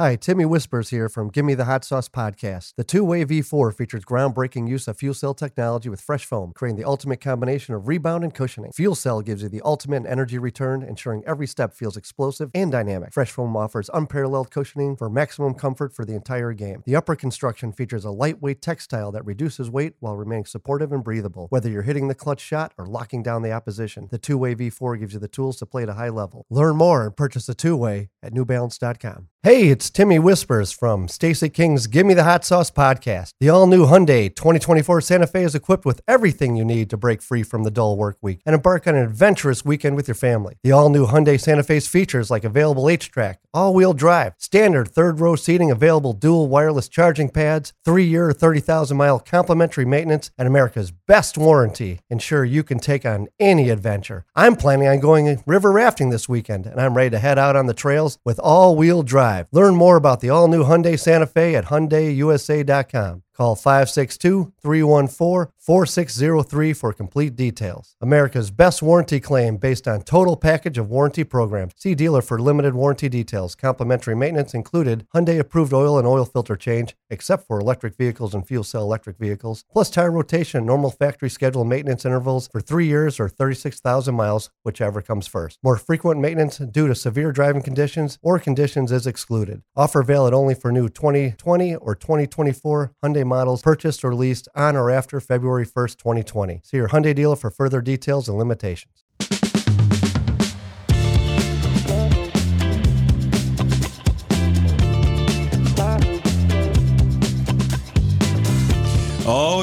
Hi, Timmy Whispers here from Gimme the Hot Sauce podcast. The two way V4 features groundbreaking use of fuel cell technology with fresh foam, creating the ultimate combination of rebound and cushioning. Fuel cell gives you the ultimate energy return, ensuring every step feels explosive and dynamic. Fresh foam offers unparalleled cushioning for maximum comfort for the entire game. The upper construction features a lightweight textile that reduces weight while remaining supportive and breathable. Whether you're hitting the clutch shot or locking down the opposition, the two way V4 gives you the tools to play at a high level. Learn more and purchase the two way at newbalance.com. Hey, it's Timmy Whispers from Stacy King's Gimme the Hot Sauce podcast. The all new Hyundai 2024 Santa Fe is equipped with everything you need to break free from the dull work week and embark on an adventurous weekend with your family. The all new Hyundai Santa Fe's features like available HTRAC, all wheel drive, standard third row seating, available dual wireless charging pads, three year, 30,000 mile complimentary maintenance, and America's best warranty ensure you can take on any adventure. I'm planning on going river rafting this weekend, and I'm ready to head out on the trails with all wheel drive. Learn more about the all new Hyundai Santa Fe at HyundaiUSA.com. Call 562 314 4603 for complete details. America's best warranty claim based on total package of warranty programs. See dealer for limited warranty details. Complimentary maintenance included Hyundai approved oil and oil filter change, except for electric vehicles and fuel cell electric vehicles, plus tire rotation normal factory schedule maintenance intervals for three years or 36,000 miles, whichever comes first. More frequent maintenance due to severe driving conditions or conditions is excluded. Offer valid only for new 2020 or 2024 Hyundai models purchased or leased on or after February 1st, 2020. See your Hyundai dealer for further details and limitations.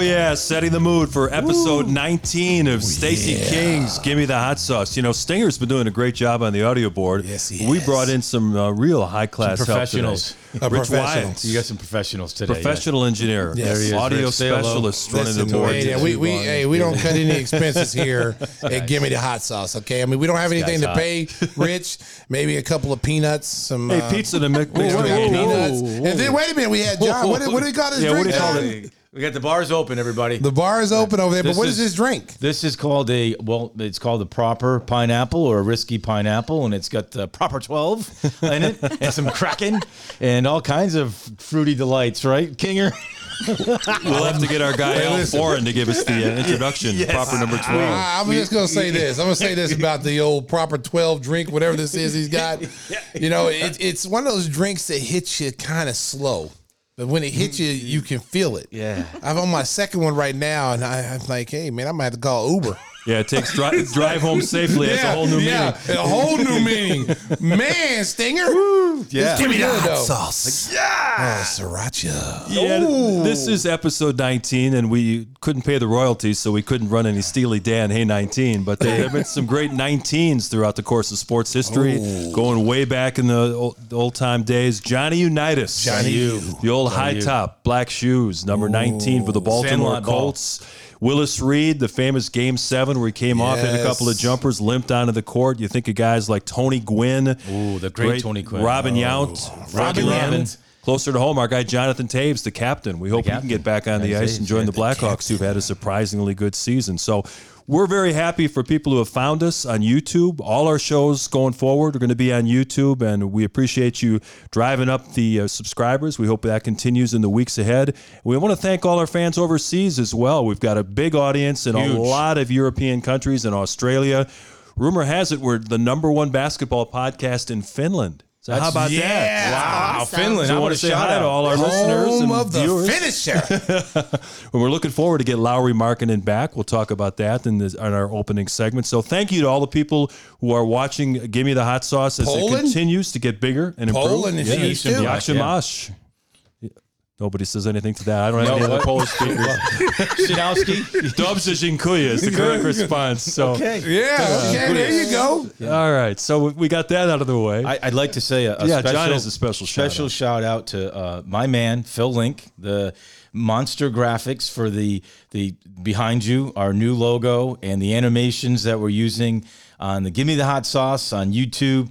Yeah, setting the mood for episode 19 of Stacy King's "Give Me the Hot Sauce." You know, Stinger's been doing a great job on the audio board. Yes, he We has. brought in some uh, real high class professionals. A Rich professional. Wyatt, You got some professionals today. professional engineer, Yes. There he is, audio Rich. Specialist running the Listen, board. hey, today. we, we, hey, we don't cut any expenses here at Give Me the Hot Sauce, okay? I mean, we don't have anything to guy's pay Rich. Maybe a couple of peanuts, some Hey, uh, pizza to make. we whoa, got whoa, whoa, peanuts. whoa, And then wait a minute, we had John. What, do- what do we call this Yeah, what drink? do you call it? We got the bars open, everybody. The bar is open over there, but This what is is- this drink? This is called a well, it's called the proper pineapple or a risky pineapple, and it's got the proper twelve in it, and some kraken, and all kinds of fruity delights, right, Kinger? We'll have to get our guy Al listen. Foreign to give us the uh, introduction. Proper number twelve. I, I'm just gonna say this. I'm gonna say this about the old proper 12 drink, whatever this is he's got. You know, it, it's one of those drinks that hits you kind of slow, but when it hits you, you can feel it. Yeah. I'm on my second one right now, and I, I'm like, hey man, I might have to call Uber. Yeah, it takes dri- drive home safely. That's a whole new meaning. yeah, meaning. a whole new meaning. Man, Stinger. Yeah. Give me the hot sauce. Oh, sriracha. Yeah, this is episode 19, and we couldn't pay the royalties, so we couldn't run any Steely Dan Hey 19. But there have been some great 19s throughout the course of sports history, going way back in the old, old time days. Johnny Unitas, Johnny U. the old high top black shoes, number 19 for the Baltimore Colts. ball. Colts. Willis Reed, the famous Game Seven, where he came off, hit a couple of jumpers, limped onto the court. You think of guys like Tony Gwynn, Ooh, the great Tony Gwynn. Robin Oh. Yount, Robin Frankie Levin. Closer to home, our guy Jonathan Toews, the captain. We hope he can get back on the ice and join yeah, the the Blackhawks, who've had a surprisingly good season. So we're very happy for people who have found us on YouTube. All our shows going forward are going to be on YouTube, and we appreciate you driving up the uh, subscribers. We hope that continues in the weeks ahead. We want to thank all our fans overseas as well. We've got a big audience in a lot of European countries and Australia. Rumor has it we're the number one basketball podcast in Finland. So how about that? Wow, Awesome. Finland! So I I want want to shout out to all our listeners Home and of the viewers. finisher. And we're looking forward to get Lauri Markkanen back. We'll talk about that in, this, in our opening segment. So thank you to all the people who are watching Give Me the Hot Sauce as it continues to get bigger and improve. Poland is huge, too. Yakshimash. Nobody says anything to that. I don't have any No, other what? Polish speakers. Shinowski. Dobze dziękuję is the correct response. So, Okay. yeah, okay, there you go. all right. So we got that out of the way. I, I'd like to say a, a Yeah, John special, has a special shout special out. shout out to uh, my man Phil Link, the monster graphics for the the behind you, our new logo, and the animations that we're using on the Give Me the Hot Sauce on YouTube.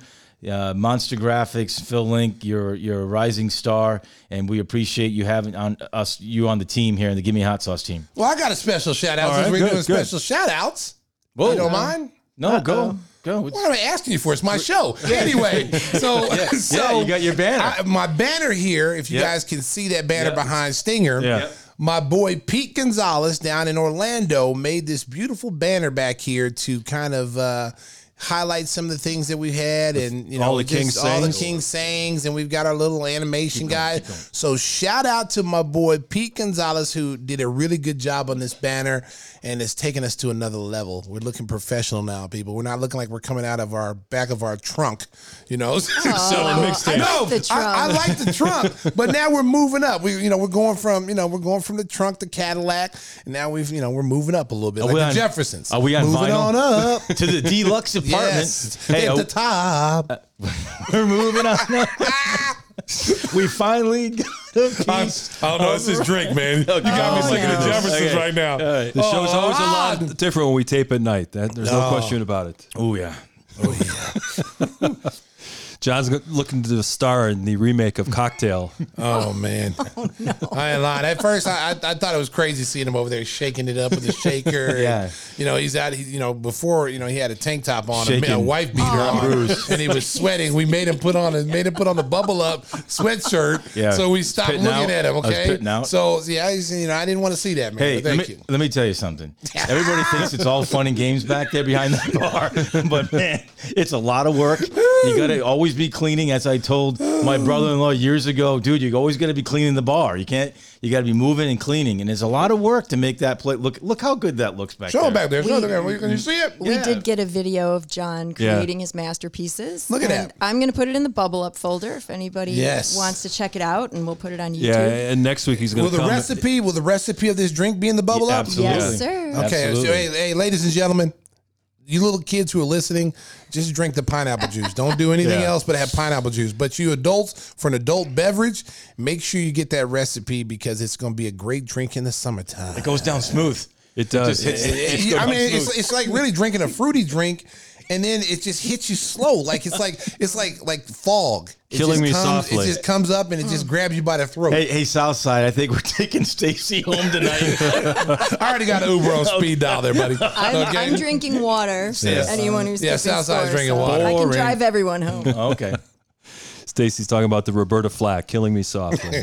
Uh, monster graphics, Phil Link, you're you're a rising star, and we appreciate you having on us you on the team here in the Give Me Hot Sauce team. Well, I got a special shout out All since right, we're good, doing good. special shout outs. Whoa. You don't mind? No, go go. What am I asking you for? It's my show. Anyway, so so Yeah, you got your banner. I- my banner here. If you Yeah. guys can see that banner Yeah. behind Stinger, Yeah. my boy Pete Gonzalez down in Orlando made this beautiful banner back here to kind of. Uh, Highlight some of the things that we had, and you know, all the just King all the sayings. King sayings, and we've got our little animation guy. So shout out to my boy Pete Gonzalez, who did a really good job on this banner, and it's taken us to another level. We're looking professional now, people. We're not looking like we're coming out of our back of our trunk, you know. Selling oh, I mixtapes. know. The I, I like the trunk, but now we're moving up. We, you know, we're going from, you know, we're going from the trunk to Cadillac, and now we've, you know, we're moving up a little bit, Are like the on- Jeffersons. are we on moving vinyl? on up? to the deluxe apartment. yes, Hey, at oh, the top. we're moving on. we finally got a piece. I don't know. It's this drink, man. You got me Oh, thinking of. Jeffersons Okay. right now. The show's Oh, always a ah. lot different when we tape at night. That, there's no Oh. question about it. Oh yeah. John's looking to the star in the remake of Cocktail. Oh man, oh, I ain't lying. At first, I, I I thought it was crazy seeing him over there shaking it up with a shaker. and, Yeah. you know he's out. He, you know before you know he had a tank top on, a, a Shaking. wife beater on, and he was sweating. We made him put on a made him put on the bubble up sweatshirt. Yeah. So we stopped Pitting looking out. at him. I was Okay. out. So yeah, he's, you know I didn't want to see that man. Hey, but let me, you. let me tell you something. Everybody thinks it's all fun and games back there behind the bar, but man, it's a lot of work. You got to always be cleaning. As I told my brother-in-law years ago, dude, you're always got to be cleaning the bar. You can't. You got to be moving and cleaning, and there's a lot of work to make that plate look. Look how good that looks back Show there. him back there. Show him back there. Can you see it? We Yeah. did get a video of John Yeah. creating his masterpieces. Look at and that. I'm going to put it in the bubble up folder if anybody Yes. wants to check it out, and we'll put it on YouTube. Yeah, and next week he's going to. Will to the come. recipe? Will the recipe of this drink be in the bubble Yeah, up? absolutely. Yes, sir. Okay, so Absolutely. hey, hey, ladies and gentlemen, you little kids who are listening, just drink the pineapple juice. Don't do anything Yeah. else but have pineapple juice. But you adults, for an adult beverage, make sure you get that recipe because it's going to be a great drink in the summertime. It goes down smooth. It does. just hits- It- it just Yeah, I mean, it's, it's like really drinking a fruity drink, and then it just hits you slow. Like it's like it's like like fog. It Killing just me comes, softly. It just comes up and it just grabs you by the throat. Hey, hey, Southside, I think we're taking Stacy home tonight. I already got an Uber on speed dial there, buddy. I'm, Okay. I'm drinking water. For Yes. anyone who's Yeah, keeping Southside's score, drinking so water. I can Boring. drive everyone home. Okay. Stacy's talking about the Roberta Flack, killing me softly.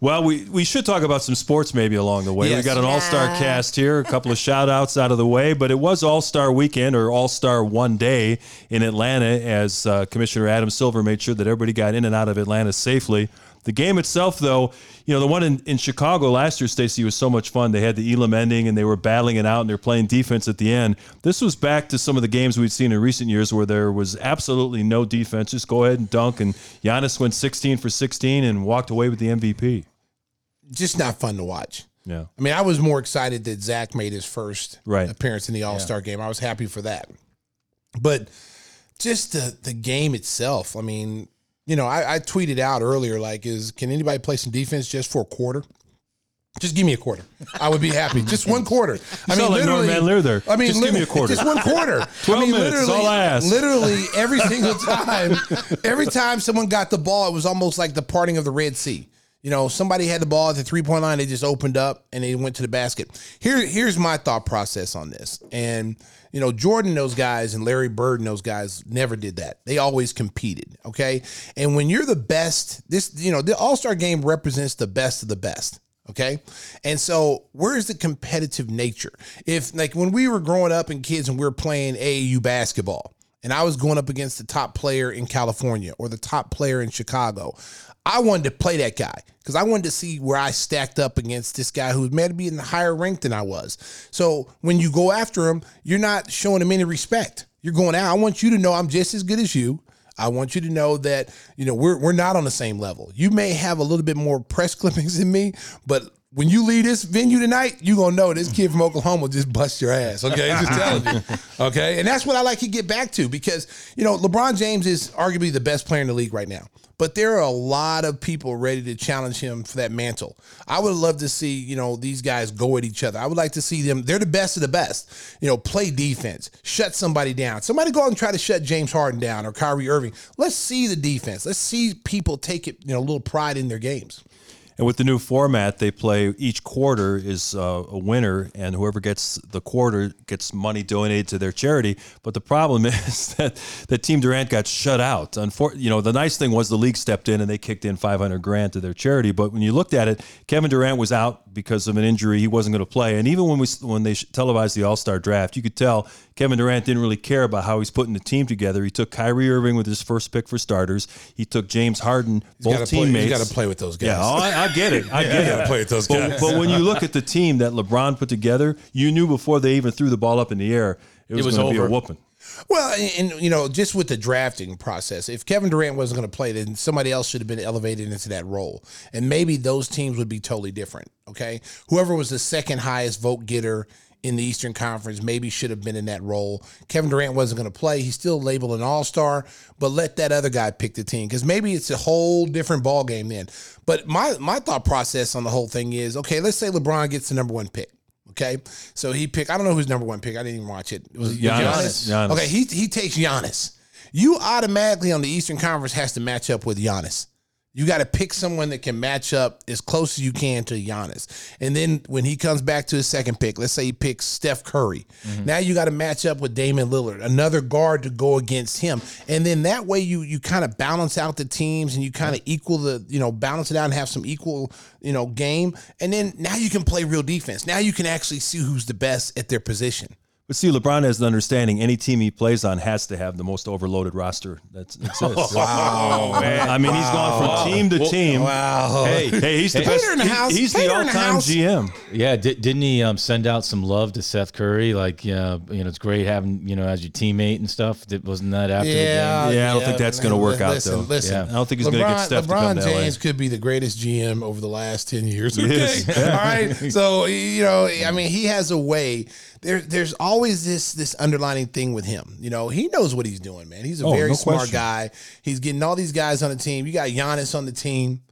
well, we, we should talk about some sports maybe along the way. Yes. We got an all star cast here, a couple of shout outs out of the way, but it was all star weekend or all star one day in Atlanta as uh, Commissioner Adam Silver made sure that everybody got in and out of Atlanta safely. The game itself, though, you know, the one in, in Chicago last year, Stacey, was so much fun. They had the Elam ending and they were battling it out and they're playing defense at the end. This was back to some of the games we'd seen in recent years where there was absolutely no defense. Just go ahead and dunk. And Giannis went 16 for 16 and walked away with the MVP. Just not fun to watch. Yeah. I mean, I was more excited that Zach made his first Right. appearance in the All Star game. I was happy for that. But just the the game itself, I mean, you know, I, I tweeted out earlier, like, is can anybody play some defense just for a quarter? Just give me a quarter. I would be happy. Just one quarter. I sound like Norm Van Lier there. I mean, Just give me a quarter. Just one quarter. 12 I mean, minutes, literally, all I ask. literally every single time, every time someone got the ball, it was almost like the parting of the Red Sea. You know, somebody had the ball at the three point line, they just opened up and they went to the basket. Here, here's my thought process on this. And, you know, Jordan, those guys, and Larry Bird, and those guys never did that. They always competed. Okay. And when you're the best, this, you know, the All Star game represents the best of the best. Okay. And so where's the competitive nature? If like when we were growing up and kids and we were playing AAU basketball and I was going up against the top player in California or the top player in Chicago, I wanted to play that guy because I wanted to see where I stacked up against this guy who was meant to be in the higher rank than I was. So when you go after him, you're not showing him any respect. You're going out. I want you to know I'm just as good as you. I want you to know that you know we're we're not on the same level. You may have a little bit more press clippings than me, but when you leave this venue tonight, you're gonna know this kid from Oklahoma just bust your ass. Okay, just telling you. Okay, and that's what I like to get back to because you know LeBron James is arguably the best player in the league right now. But there are a lot of people ready to challenge him for that mantle. I would love to see, you know, these guys go at each other. I would like to see them, they're the best of the best. You know, play defense, shut somebody down. Somebody go out and try to shut James Harden down or Kyrie Irving. Let's see the defense. Let's see people take it, you know, a little pride in their games. And with the new format, they play each quarter is uh, a winner, and whoever gets the quarter gets money donated to their charity. But the problem is that that Team Durant got shut out. Unfor- you know, the nice thing was the league stepped in and they kicked in 500 grand to their charity. But when you looked at it, Kevin Durant was out because of an injury; he wasn't going to play. And even when we when they televised the All Star draft, you could tell Kevin Durant didn't really care about how he's putting the team together. He took Kyrie Irving with his first pick for starters. He took James Harden, both gotta play- teammates. you gotta play with those guys. Yeah, oh, I, I get it. I get it. gotta play with those but, guys. But when you look at the team that LeBron put together, you knew before they even threw the ball up in the air, it was, was going to be a over. whooping. Well, and, and, you know, just with the drafting process, if Kevin Durant wasn't going to play, then somebody else should have been elevated into that role, and maybe those teams would be totally different. Okay, whoever was the second highest vote getter in the Eastern Conference maybe should have been in that role. Kevin Durant wasn't going to play; he's still labeled an All Star, but let that other guy pick the team because maybe it's a whole different ball game then. But my my thought process on the whole thing is, okay, let's say LeBron gets the number one pick. Okay, so he picked. I don't know who's number one pick. I didn't even watch it. It was Giannis. Giannis. Okay, he he takes Giannis. You automatically on the Eastern Conference has to match up with Giannis. You got to pick someone that can match up as close as you can to Giannis. And then when he comes back to his second pick, let's say he picks Steph Curry. Mm-hmm. Now you got to match up with Damian Lillard, another guard to go against him. And then that way you you kind of balance out the teams and you kind of equal the, you know, balance it out and have some equal, you know, game. And then now you can play real defense. Now you can actually see who's the best at their position. But see, LeBron has an understanding. Any team he plays on has to have the most overloaded roster that exists. Wow, man. I mean, he's gone from team to team. Wow. Hey, Hey, he's the Hater best. in the he- house. he's the the all-time. GM. Yeah, di- didn't he um, send out some love to Seth Curry? Like, yeah, you know, it's great having you know as your teammate and stuff. Did- Wasn't that after Yeah, the game? Yeah, I don't think that's gonna work out, listen, though. Listen, Yeah. I don't think he's going to get LeBron, Steph to LeBron come to LA. James could be the greatest GM over the last ten years. Okay, is. all right. So you know, I mean, he has a way. There, there's always this this underlining thing with him. You know, he knows what he's doing, man. He's a Oh, very no smart question. guy. He's getting all these guys on the team. You got Giannis on the team.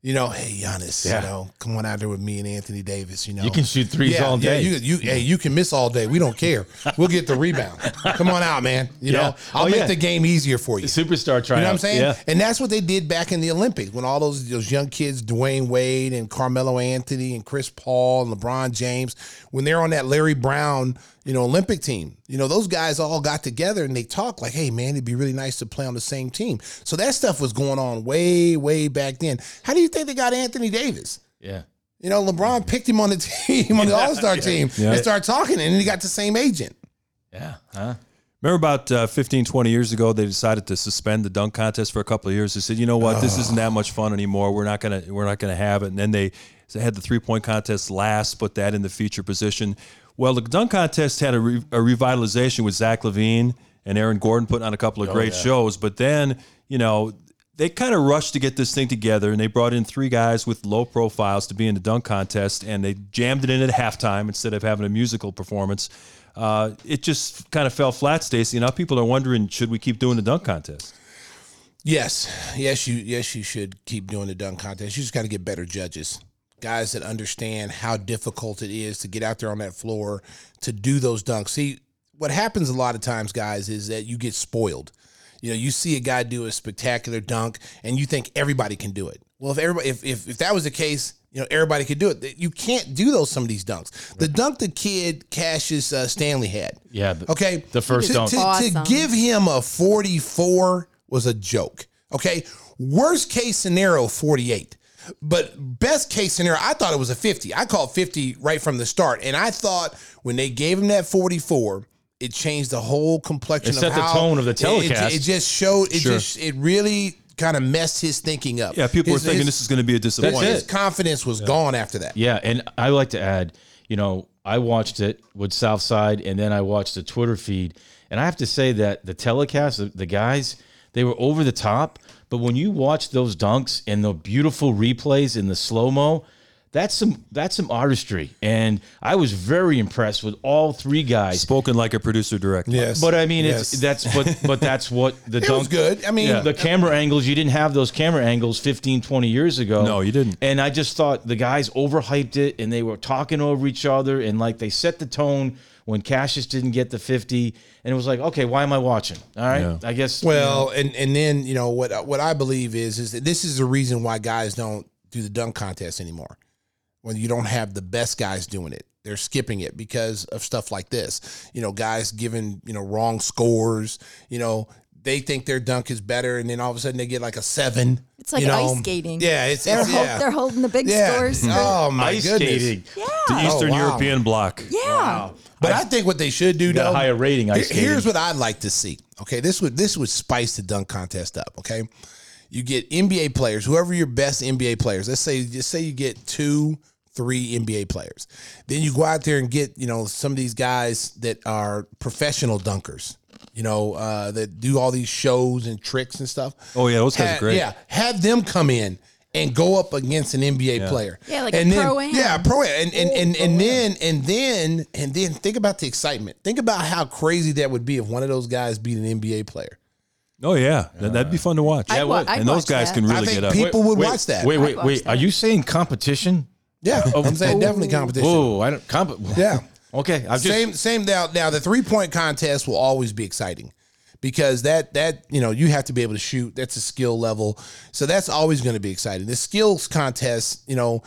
You know, hey Giannis, Yeah. you know, come on out there with me and Anthony Davis. You know, You can shoot threes yeah, all yeah, day. you, you, hey, you can miss all day. We don't care. We'll get the rebound. Come on out, man. You Yeah. know, I'll Oh, make yeah. the game easier for you. Superstar tryout. You know what I'm saying? Yeah. And that's what they did back in the Olympics when all those those young kids, Dwyane Wade and Carmelo Anthony and Chris Paul and LeBron James, when they're on that Larry Brown, you know, Olympic team, you know, those guys all got together and they talked like, hey man, it'd be really nice to play on the same team. So that stuff was going on way, way back then. How do you think they got Anthony Davis? Yeah. You know, LeBron picked him on the team, on the All Star team, Yeah. and started talking, and he got the same agent. Yeah. Huh? Remember about uh, 15, 20 years ago, they decided to suspend the dunk contest for a couple of years. They said, you know what, this isn't that much fun anymore. We're not gonna we're not gonna have it. And then they they had the three point contest last, put that in the feature position. Well, the dunk contest had a, re- a revitalization with Zach LaVine and Aaron Gordon putting on a couple of great shows. But then, you know, they kind of rushed to get this thing together and they brought in three guys with low profiles to be in the dunk contest and they jammed it in at halftime instead of having a musical performance. Uh, it just kind of fell flat, Stacy. Now people are wondering, should we keep doing the dunk contest? Yes, yes, you yes you should keep doing the dunk contest. You just got to get better judges, guys that understand how difficult it is to get out there on that floor to do those dunks. See, what happens a lot of times, guys, is that you get spoiled. You know, you see a guy do a spectacular dunk, and you think everybody can do it. Well, if everybody, if if, if that was the case, you know, everybody could do it. You can't do those some of these dunks. The dunk the kid Cassius uh, Stanley had. Yeah, the- Okay. the first to, dunk. To, to Awesome. give him a 44 was a joke. Okay. Worst case scenario, 48. But best case scenario, I thought it was a 50. I called 50 right from the start. And I thought when they gave him that 44, it changed the whole complexion It of set the how- tone of the it- it- telecast. It, just showed, it Sure. just, it really kind of messed his thinking up. Yeah, people His- were thinking his- this is going to be a disappointment. His confidence was gone after that. Yeah, and I like to add, you know, I watched it with Southside, and then I watched the Twitter feed, and I have to say that the telecast, the, the guys, they were over the top. But when you watch those dunks and the beautiful replays in the slow mo, that's some that's some artistry, and I was very impressed with all three guys. Spoken like a producer director. Yes. But I mean, Yes. it's that's but but that's what the It dunk was good. I mean, the camera angles you didn't have those camera angles 15 20 years ago No, you didn't. and i just thought the guys overhyped it and they were talking over each other and like they set the tone when cassius didn't get the 50 and it was like okay why am i watching all right Yeah. i guess Well, and and then you know what what I believe is is that this is the reason why guys don't do the dunk contest anymore. When you don't have the best guys doing it, they're skipping it because of stuff like this. You know, guys giving you know wrong scores. You know, they think their dunk is better, and then all of a sudden they get like a seven. It's like you know? ice skating. Yeah, it's, They're, it's hol- yeah. they're holding the big yeah. scores. Oh my Ice goodness. skating. The. Eastern Oh, wow. European block. Yeah. But I, think what they should do Got though, higher rating, ice here- here's what I'd like to see. Okay, this would this would spice the dunk contest up. Okay, you get NBA players, whoever your best NBA players. Let's say just say you get two, three NBA players. Then you go out there and get you know some of these guys that are professional dunkers. You know uh, that do all these shows and tricks and stuff. Oh, yeah, those guys are great. Yeah, have them come in. And go up against an NBA player. Yeah, like a then, pro-am. Yeah, pro and and and, and then and then and then think about the excitement. Think about how crazy that would be if one of those guys beat an NBA player. Oh yeah, That- that'd be fun to watch. I'd wa- I'd and those guys that. can I really think get up. people would wait, watch that. Wait, wait, wait. Are you saying competition? Yeah, I'm saying definitely competition. Oh, I don't. Comp- Yeah. Okay, I've just same same now now the three point contest will always be exciting because that that you know you have to be able to shoot. That's a skill level. So that's always going to be exciting. The skills contest you know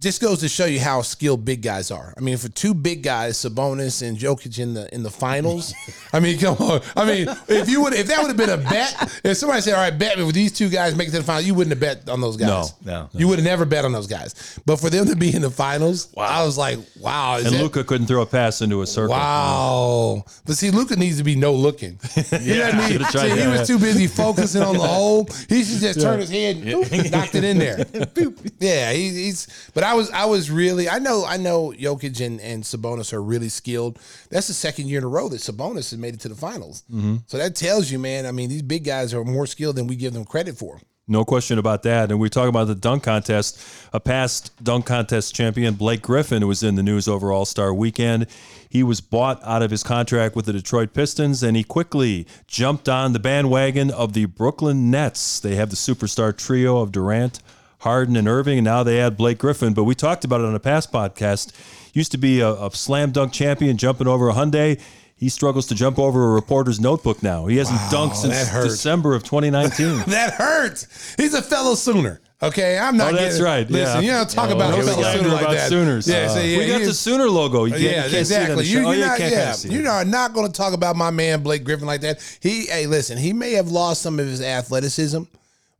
just goes to show you how skilled big guys are. I mean, for two big guys, Sabonis and Jokic in the in the finals. I mean, come on. I mean, if you would, if that would have been a bet, if somebody said, "All right, bet me with these two guys make it to the finals," you wouldn't have bet on those guys. No, no. you would have never bet on those guys. But for them to be in the finals, I was like, "Wow!" Is and Luka couldn't throw a pass into a circle. Wow. But see, Luka needs to be no looking. He, doesn't need- should've see, he was too busy focusing on the hole. He should just turn his head and boop, knocked it in there. Yeah, he, he's. But I was, I was really. I know, I know. Jokic and, and Sabonis are really skilled. That's the second year in a row that Sabonis has made it to the finals. Mm-hmm. So that tells you, man. I mean, these big guys are more skilled than we give them credit for. No question about that. And we talk about the dunk contest. A past dunk contest champion, Blake Griffin, was in the news over All Star weekend. He was bought out of his contract with the Detroit Pistons, and he quickly jumped on the bandwagon of the Brooklyn Nets. They have the superstar trio of Durant, Harden, and Irving, and now they add Blake Griffin. But we talked about it on a past podcast. Used to be a, a slam dunk champion, jumping over a Hyundai. He struggles to jump over a reporter's notebook now. He hasn't dunked since. December of 2019. That hurts. He's a fellow Sooner. Okay, I'm not. Oh, that's getting- right. Listen, Yeah. you don't talk Oh, about fellow Sooner like about that. Sooners. Yeah, uh, so yeah, we got the Sooner logo. You yeah, you can't see it on the exactly. You, Oh, you're not, yeah, kinda see it. you are not going to talk about my man Blake Griffin like that. He, hey, listen, he may have lost some of his athleticism,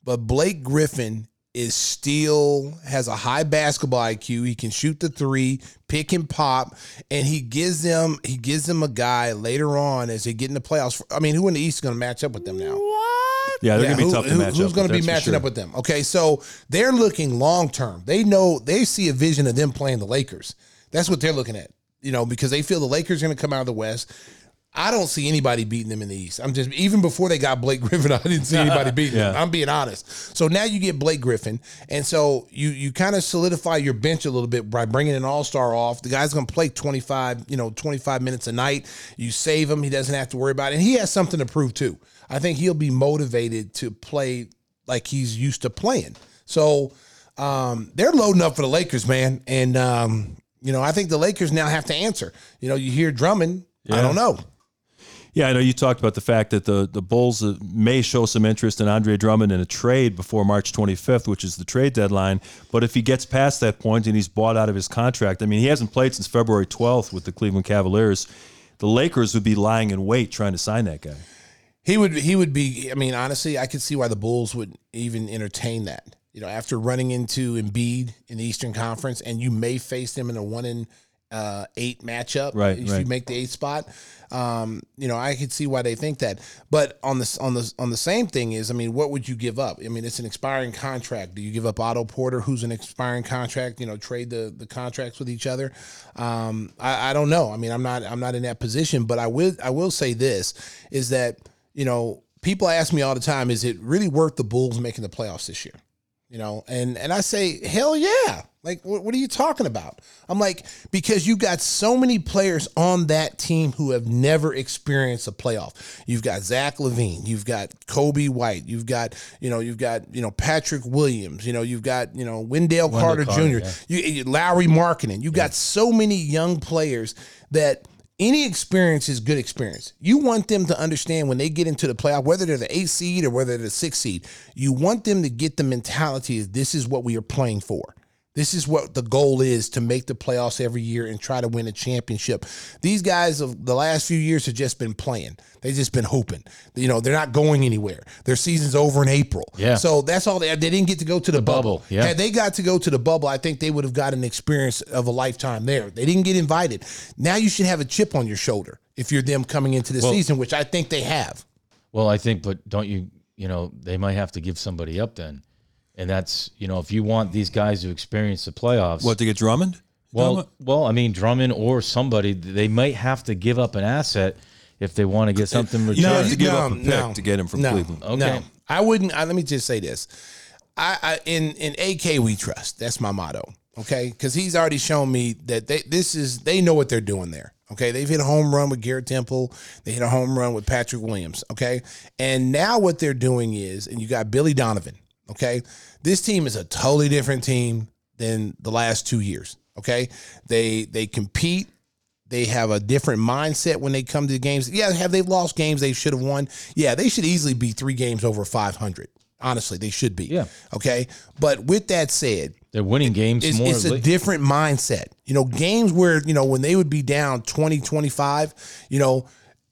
but Blake Griffin is still has a high basketball IQ. He can shoot the three, pick and pop, and he gives them he gives them a guy later on as they get in the playoffs. I mean, who in the East is going to match up with them now? What? Yeah, they're Yeah, gonna be tough to who- match Who's up. Who's going to be matching sure. up with them? Okay, so they're looking long term. They know they see a vision of them playing the Lakers. That's what they're looking at. You know, because they feel the Lakers are going to come out of the West. I don't see anybody beating them in the East. I'm just even before they got Blake Griffin, I didn't see anybody beating them. I'm being honest. So now you get Blake Griffin, and so you you kind of solidify your bench a little bit by bringing an All Star off. The guy's going to play 25, you know, 25 minutes a night. You save him; he doesn't have to worry about it, and he has something to prove too. I think he'll be motivated to play like he's used to playing. So um, they're loading up for the Lakers, man, and um, you know I think the Lakers now have to answer. You know, you hear Drummond. I don't know. Yeah, I know you talked about the fact that the, the Bulls uh, may show some interest in Andre Drummond in a trade before March 25th, which is the trade deadline. But if he gets past that point and he's bought out of his contract, I mean, he hasn't played since February 12th with the Cleveland Cavaliers. The Lakers would be lying in wait trying to sign that guy. He would he would be. I mean, honestly, I could see why the Bulls would even entertain that. You know, after running into Embiid in the Eastern Conference, and you may face them in a one in uh, eight matchup. Right, If you make the eight spot, um, you know, I could see why they think that. But on the on the on the same thing is, I mean, what would you give up? I mean, it's an expiring contract. Do you give up Otto Porter, who's an expiring contract? You know, trade the the contracts with each other. Um, I, I don't know. I mean, I'm not I'm not in that position, but I will I will say this is that you know people ask me all the time, is it really worth the Bulls making the playoffs this year? you know and and i say hell yeah like what, what are you talking about i'm like because you got so many players on that team who have never experienced a playoff you've got Zach LaVine you've got Coby White you've got you know you've got you know patrick williams you know you've got you know wendell, carter, Carter, jr yeah. you, Lauri Markkanen you've got so many young players that any experience is good experience. You want them to understand when they get into the playoff, whether they're the eighth seed or whether they're the sixth seed, you want them to get the mentality is this is what we are playing for. This is what the goal is to make the playoffs every year and try to win a championship. These guys of the last few years have just been playing. They've just been hoping. You know, they're not going anywhere. Their season's over in April. Yeah. So that's all they they didn't get to go to the, bubble. bubble, yeah. Had they got to go to the bubble, I think they would have got an experience of a lifetime there. They didn't get invited. Now you should have a chip on your shoulder if you're them coming into the season, which I think they have. Well, I think, but don't you, you know, they might have to give somebody up then. And that's, you know, if you want these guys to experience the playoffs. What to get Drummond? Well, well, I mean, Drummond or somebody, they might have to give up an asset if they want to get something You returned. have to give no, up a pick no, to get him from no, Cleveland. Okay. No, I wouldn't. I, let me just say this: I, I in in AK we trust. That's my motto. Okay, because he's already shown me that they this is they know what they're doing there. Okay, they've hit a home run with Garrett Temple. They hit a home run with Patrick Williams. Okay, and now what they're doing is, and you got Billy Donovan. Okay, this team is a totally different team than the last two years. Okay, they they compete they have a different mindset when they come to the games. Yeah, have they lost games they should have won? Yeah, they should easily be three games over 500. Honestly, they should be. Yeah. Okay. But with that said, They're winning games it's, more. it's a different mindset. You know, games where, you know, when they would be down 20, 25, you know,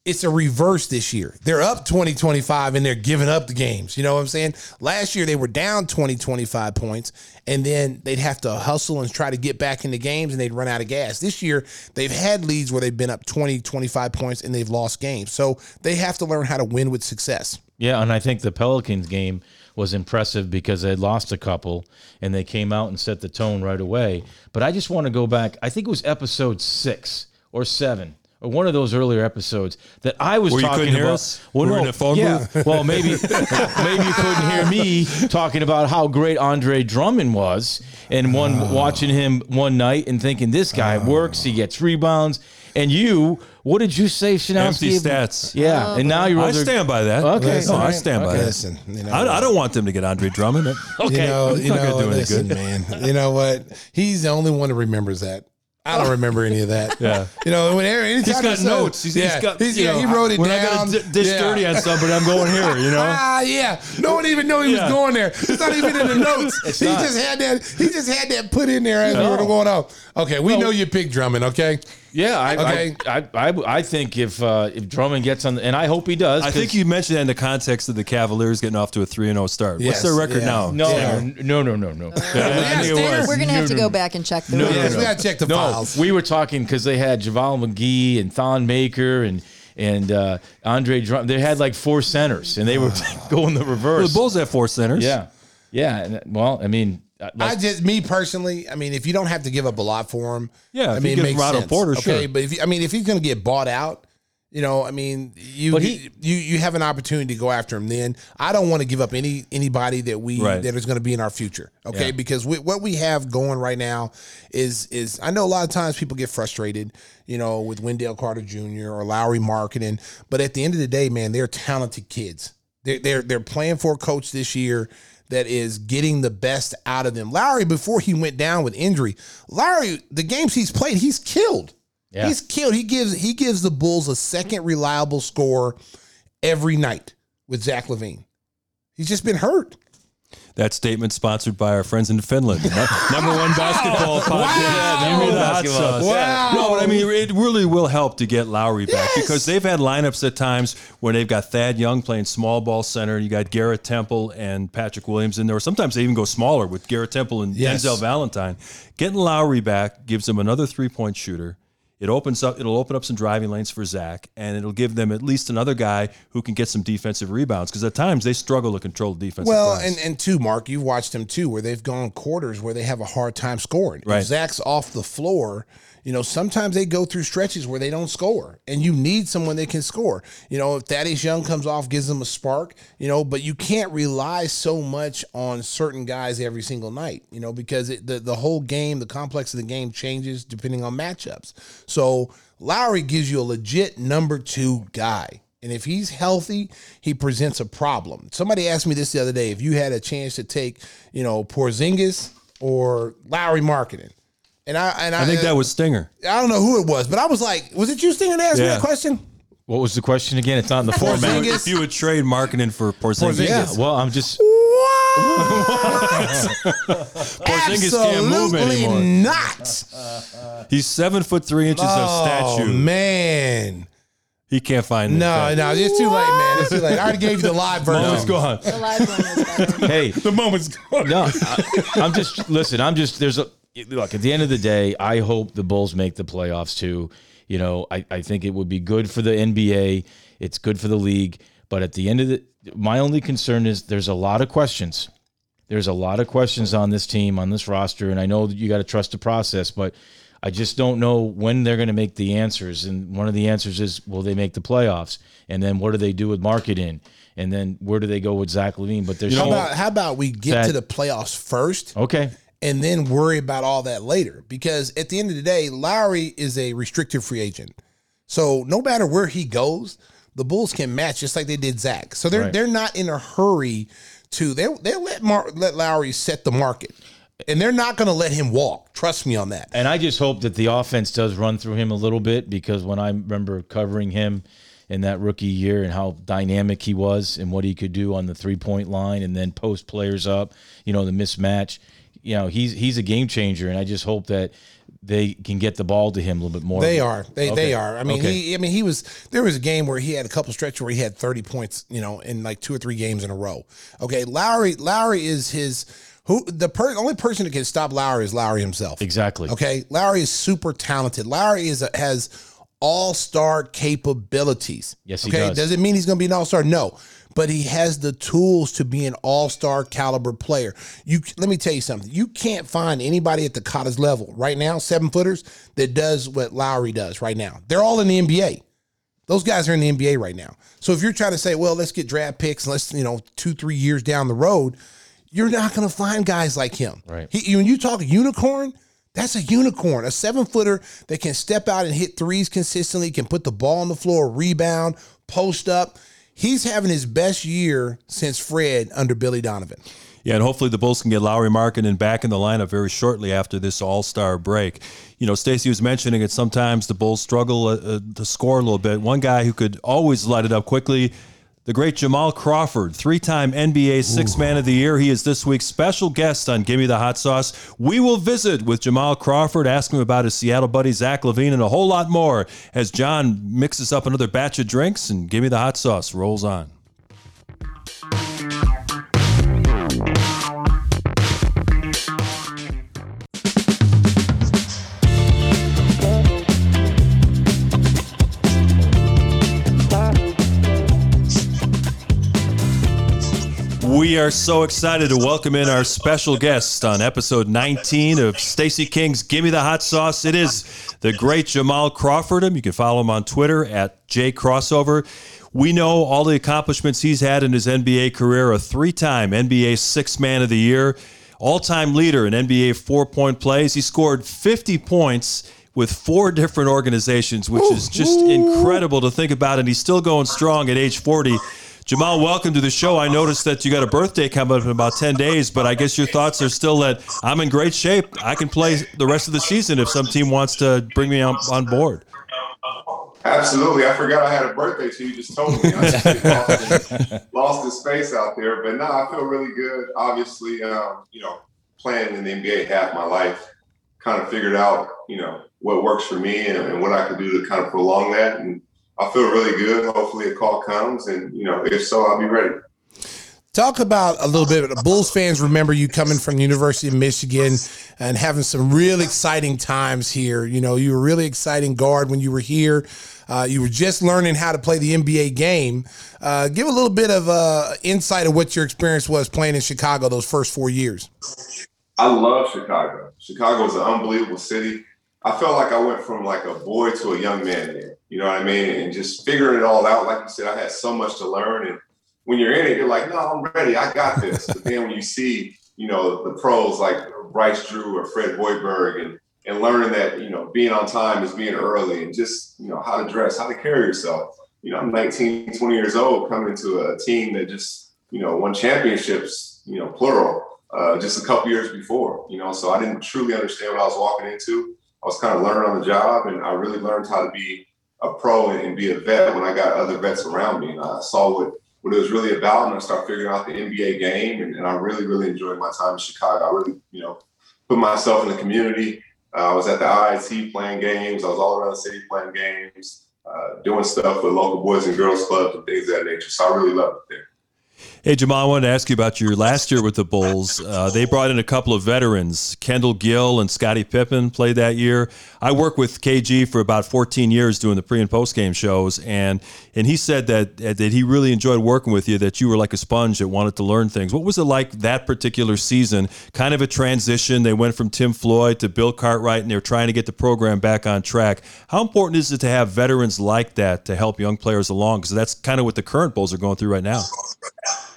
it's a reverse this year. They're up 20, 25 and they're giving up the games. You know what I'm saying? Last year they were down 20, 25 points and then they'd have to hustle and try to get back in the games and they'd run out of gas. This year they've had leads where they've been up 20, 25 points and they've lost games. So they have to learn how to win with success. Yeah, and I think the Pelicans game was impressive because they lost a couple and they came out and set the tone right away. But I just want to go back. I think it was episode six or seven. Or one of those earlier episodes that I was Where you talking couldn't hear about. us? We were in a phone yeah. booth? Well, maybe maybe you couldn't hear me talking about how great Andre Drummond was, and one Oh. watching him one night and thinking this guy ah. works, he gets rebounds, and you, what did you say, Shanowski? Empty stats. Yeah, oh, and now you're I over- stand by that. Okay. no, I Alright. stand by Okay. that. Listen, you know, I, I don't want them to get Andre Drummond. Okay. You know, you not gonna know, do any listen, good. man. You know what? He's the only one that remembers that. I don't remember any of that. Yeah. You know, whenever anytime He's got I notes. He's, yeah, he's got. he's- you yeah, know, he wrote it when down. I got to dish Yeah. dirty on somebody, I'm going here. You know. Ah, yeah. No one even knew he Yeah. was going there. It's not even in the notes. he not. just had that. He just had that put in there as we were going on. Okay, we know you picked Drummond. Okay, Yeah, I, Okay. I, I, I, I think if uh, if Drummond gets on, the, and I hope he does. I think you mentioned that in the context of the Cavaliers getting off to a three and zero start. Yes, What's their record yeah. now? No, Yeah. no, no, no, no. Yeah, I think it We're gonna have to go no. back and check the No, records. yes, no, we gotta check the no, files. we were talking because they had JaVale McGee and Thon Maker and and uh, Andre Drum. They had like four centers, and they were going the Well, reverse. the Bulls have four centers. Yeah, yeah. Well, I mean, uh, I just me personally. I mean, if you don't have to give up a lot for him, Yeah, I if mean, you it give makes Ronald sense. Porter, okay, sure. but if you, I mean, if he's going to get bought out, you know, I mean, you he- you you have an opportunity to go after him. Then I don't want to give up any anybody that we Right. that is going to be in our future. Okay, Yeah. because we, what we have going right now is is I know a lot of times people get frustrated, you know, with Wendell Carter Jr. or Lauri Markkanen, but at the end of the day, man, they're talented kids. They're they're they're playing for a coach this year that is getting the best out of them. Lauri, before he went down with injury, Lauri, the games he's played, he's killed. Yeah. He's killed. He gives he gives the Bulls a second reliable score every night with Zach LaVine. He's just been hurt. That statement sponsored by our friends in Finland. Number one basketball podcast. Number one Give me the hot basketball. Wow. No, but I mean, it really will help to get Lauri back Yes. because they've had lineups at times when they've got Thad Young playing small ball center. You got Garrett Temple and Patrick Williams in there. Sometimes they even go smaller with Garrett Temple and Yes. Denzel Valentine. Getting Lauri back gives them another three point shooter. It opens up. It'll open up some driving lanes for Zach, and it'll give them at least another guy who can get some defensive rebounds. Because at times they struggle to control the defensive. Well, and and two, Mark, you've watched them too, where they've gone quarters where they have a hard time scoring. Right. If Zach's off the floor, you know, sometimes they go through stretches where they don't score, and you need someone that can score. You know, if Thaddeus Young comes off, gives them a spark. You know, but you can't rely so much on certain guys every single night. You know, because it, the the whole game, the complex of the game changes depending on matchups. So Lauri gives you a legit number two guy. And if he's healthy, he presents a problem. Somebody asked me this the other day: if you had a chance to take, you know, Porzingis or Lauri Markkanen, And I and I, I think that uh, was Stinger. I don't know who it was, but I was like, was it you, Stinger, that asked me Yeah. that question? What was the question again? It's not in the format. Porzingis? If you would trade Markkanen for Porzingis, Porzingis. Yeah, well, I'm just Porzingis can't move Absolutely anymore. not. He's seven foot three inches of Oh statue. man, He can't find no, it. no, it's too late, man. It's too late. I already gave you the live version. Moment's gone. The live one is better. hey. The moment's gone. No, I, I'm just listen. I'm just there's a look. At the end of the day, I hope the Bulls make the playoffs too. You know, I, I think it would be good for the NBA. It's good for the league. But at the end of the, my only concern is there's a lot of questions. There's a lot of questions on this team, on this roster, and I know that you got to trust the process, but I just don't know when they're going to make the answers. And one of the answers is, will they make the playoffs? And then what do they do with Markkanen? And then where do they go with Zach LaVine? But there's How about how about we get That- to the playoffs first? okay. And then worry about all that later. Because at the end of the day, Lauri is a restricted free agent. So no matter where he goes, the Bulls can match just like they did Zach. So they're Right. they're not in a hurry to they they let Mar- let Lauri set the market. And they're not going to let him walk. Trust me on that. And I just hope that the offense does run through him a little bit because when I remember covering him in that rookie year and how dynamic he was and what he could do on the three point line and then post players up, you know, the mismatch. You know, he's he's a game changer, and I just hope that they can get the ball to him a little bit more. They are. They Okay. they are. I mean, Okay. he. I mean, he was. There was a game where he had a couple stretches where he had thirty points. You know, in like two or three games in a row. Okay, Lauri. Lauri is his. Who the per, only person that can stop Lauri is Lauri himself. Exactly. Okay, Lauri is super talented. Lauri is a, has all star capabilities. Yes, he okay? does. Does it mean he's going to be an all star? No, but he has the tools to be an all star caliber player. You let me tell you something. You can't find anybody at the college level right now, seven footers, that does what Lauri does right now. They're all in the NBA. Those guys are in the NBA right now. So if you're trying to say, well, let's get draft picks, and let's you know two three years down the road, you're not going to find guys like him. Right. He, when you talk unicorn, that's a unicorn, a seven footer that can step out and hit threes consistently, can put the ball on the floor, rebound, post up. He's having his best year since Fred under Billy Donovan. Yeah, and hopefully the Bulls can get Lauri Markkanen back in the lineup very shortly after this All Star break. You know, Stacey was mentioning it. Sometimes the Bulls struggle uh, uh, to score a little bit. One guy who could always light it up quickly. The great Jamal Crawford, three time NBA Six Man of the Year. He is this week's special guest on Gimme the Hot Sauce. We will visit with Jamal Crawford, ask him about his Seattle buddy Zach LaVine, and a whole lot more as John mixes up another batch of drinks and Gimme the Hot Sauce rolls on. We are so excited to welcome in our special guest on episode 19 of Stacey King's Gimme the Hot Sauce. It is the great Jamal Crawford. You can follow him on Twitter at jcrossover. We know all the accomplishments he's had in his NBA career, a three time NBA Six Man of the Year, all time leader in NBA four point plays. He scored 50 points with four different organizations, which is just incredible to think about. And he's still going strong at age 40. Jamal, welcome to the show. I noticed that you got a birthday coming up in about 10 days, but I guess your thoughts are still that I'm in great shape. I can play the rest of the season if some team wants to bring me on, on board. Absolutely. I forgot I had a birthday, so you just told me. I just lost, in, lost in space out there. But no, I feel really good. Obviously, um, you know, playing in the NBA half my life, kind of figured out, you know, what works for me and, and what I could do to kind of prolong that. And I feel really good. Hopefully a call comes and, you know, if so, I'll be ready. Talk about a little bit. The Bulls fans remember you coming from the University of Michigan and having some real exciting times here. You know, you were a really exciting guard when you were here. Uh, you were just learning how to play the NBA game. Uh, give a little bit of uh, insight of what your experience was playing in Chicago those first four years. I love Chicago. Chicago is an unbelievable city. I felt like I went from like a boy to a young man there. You know what I mean? And just figuring it all out. Like you said, I had so much to learn. And when you're in it, you're like, no, I'm ready. I got this. but then when you see, you know, the pros like Bryce Drew or Fred Hoiberg and and learning that, you know, being on time is being early and just, you know, how to dress, how to carry yourself. You know, I'm 19, 20 years old coming to a team that just, you know, won championships, you know, plural uh, just a couple years before, you know. So I didn't truly understand what I was walking into. I was kind of learning on the job, and I really learned how to be a pro and, and be a vet when I got other vets around me, and I saw what what it was really about, and I started figuring out the NBA game, and, and I really really enjoyed my time in Chicago. I really, you know, put myself in the community. Uh, I was at the IIT playing games. I was all around the city playing games, uh, doing stuff with local boys and girls clubs and things of that nature. So I really loved it there. Hey, Jamal, I wanted to ask you about your last year with the Bulls. Uh, they brought in a couple of veterans. Kendall Gill and Scottie Pippen played that year. I worked with KG for about 14 years doing the pre and post game shows, and and he said that that he really enjoyed working with you. That you were like a sponge that wanted to learn things. What was it like that particular season? Kind of a transition. They went from Tim Floyd to Bill Cartwright, and they're trying to get the program back on track. How important is it to have veterans like that to help young players along? Because that's kind of what the current Bulls are going through right now.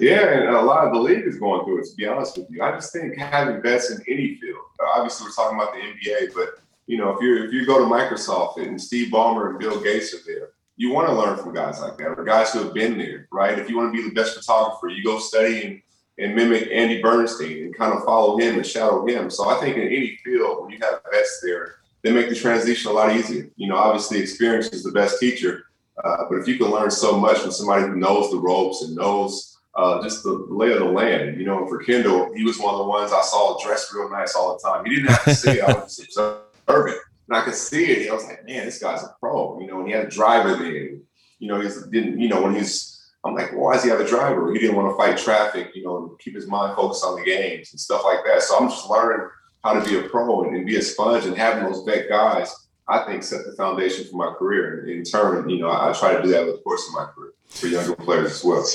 Yeah, and a lot of the league is going through it. To be honest with you, I just think having vets in any field. Obviously, we're talking about the NBA, but you know, if you if you go to Microsoft and Steve Ballmer and Bill Gates are there, you want to learn from guys like that, or guys who have been there, right? If you want to be the best photographer, you go study and, and mimic Andy Bernstein and kind of follow him and shadow him. So I think in any field, when you have vets there, they make the transition a lot easier. You know, obviously, experience is the best teacher, uh, but if you can learn so much from somebody who knows the ropes and knows uh, just the lay of the land. You know, for Kendall, he was one of the ones I saw dressed real nice all the time. He didn't have to see it; I was just observing, and I could see it. I was like, man, this guy's a pro. You know, and he had a driver there. You know, he didn't. You know, when he's I'm like, why does he have a driver? He didn't want to fight traffic, you know, keep his mind focused on the games and stuff like that. So I'm just learning how to be a pro and, and be a sponge and having those vet guys, I think set the foundation for my career. And in turn, you know, I, try to do that over the course of my career for younger players as well.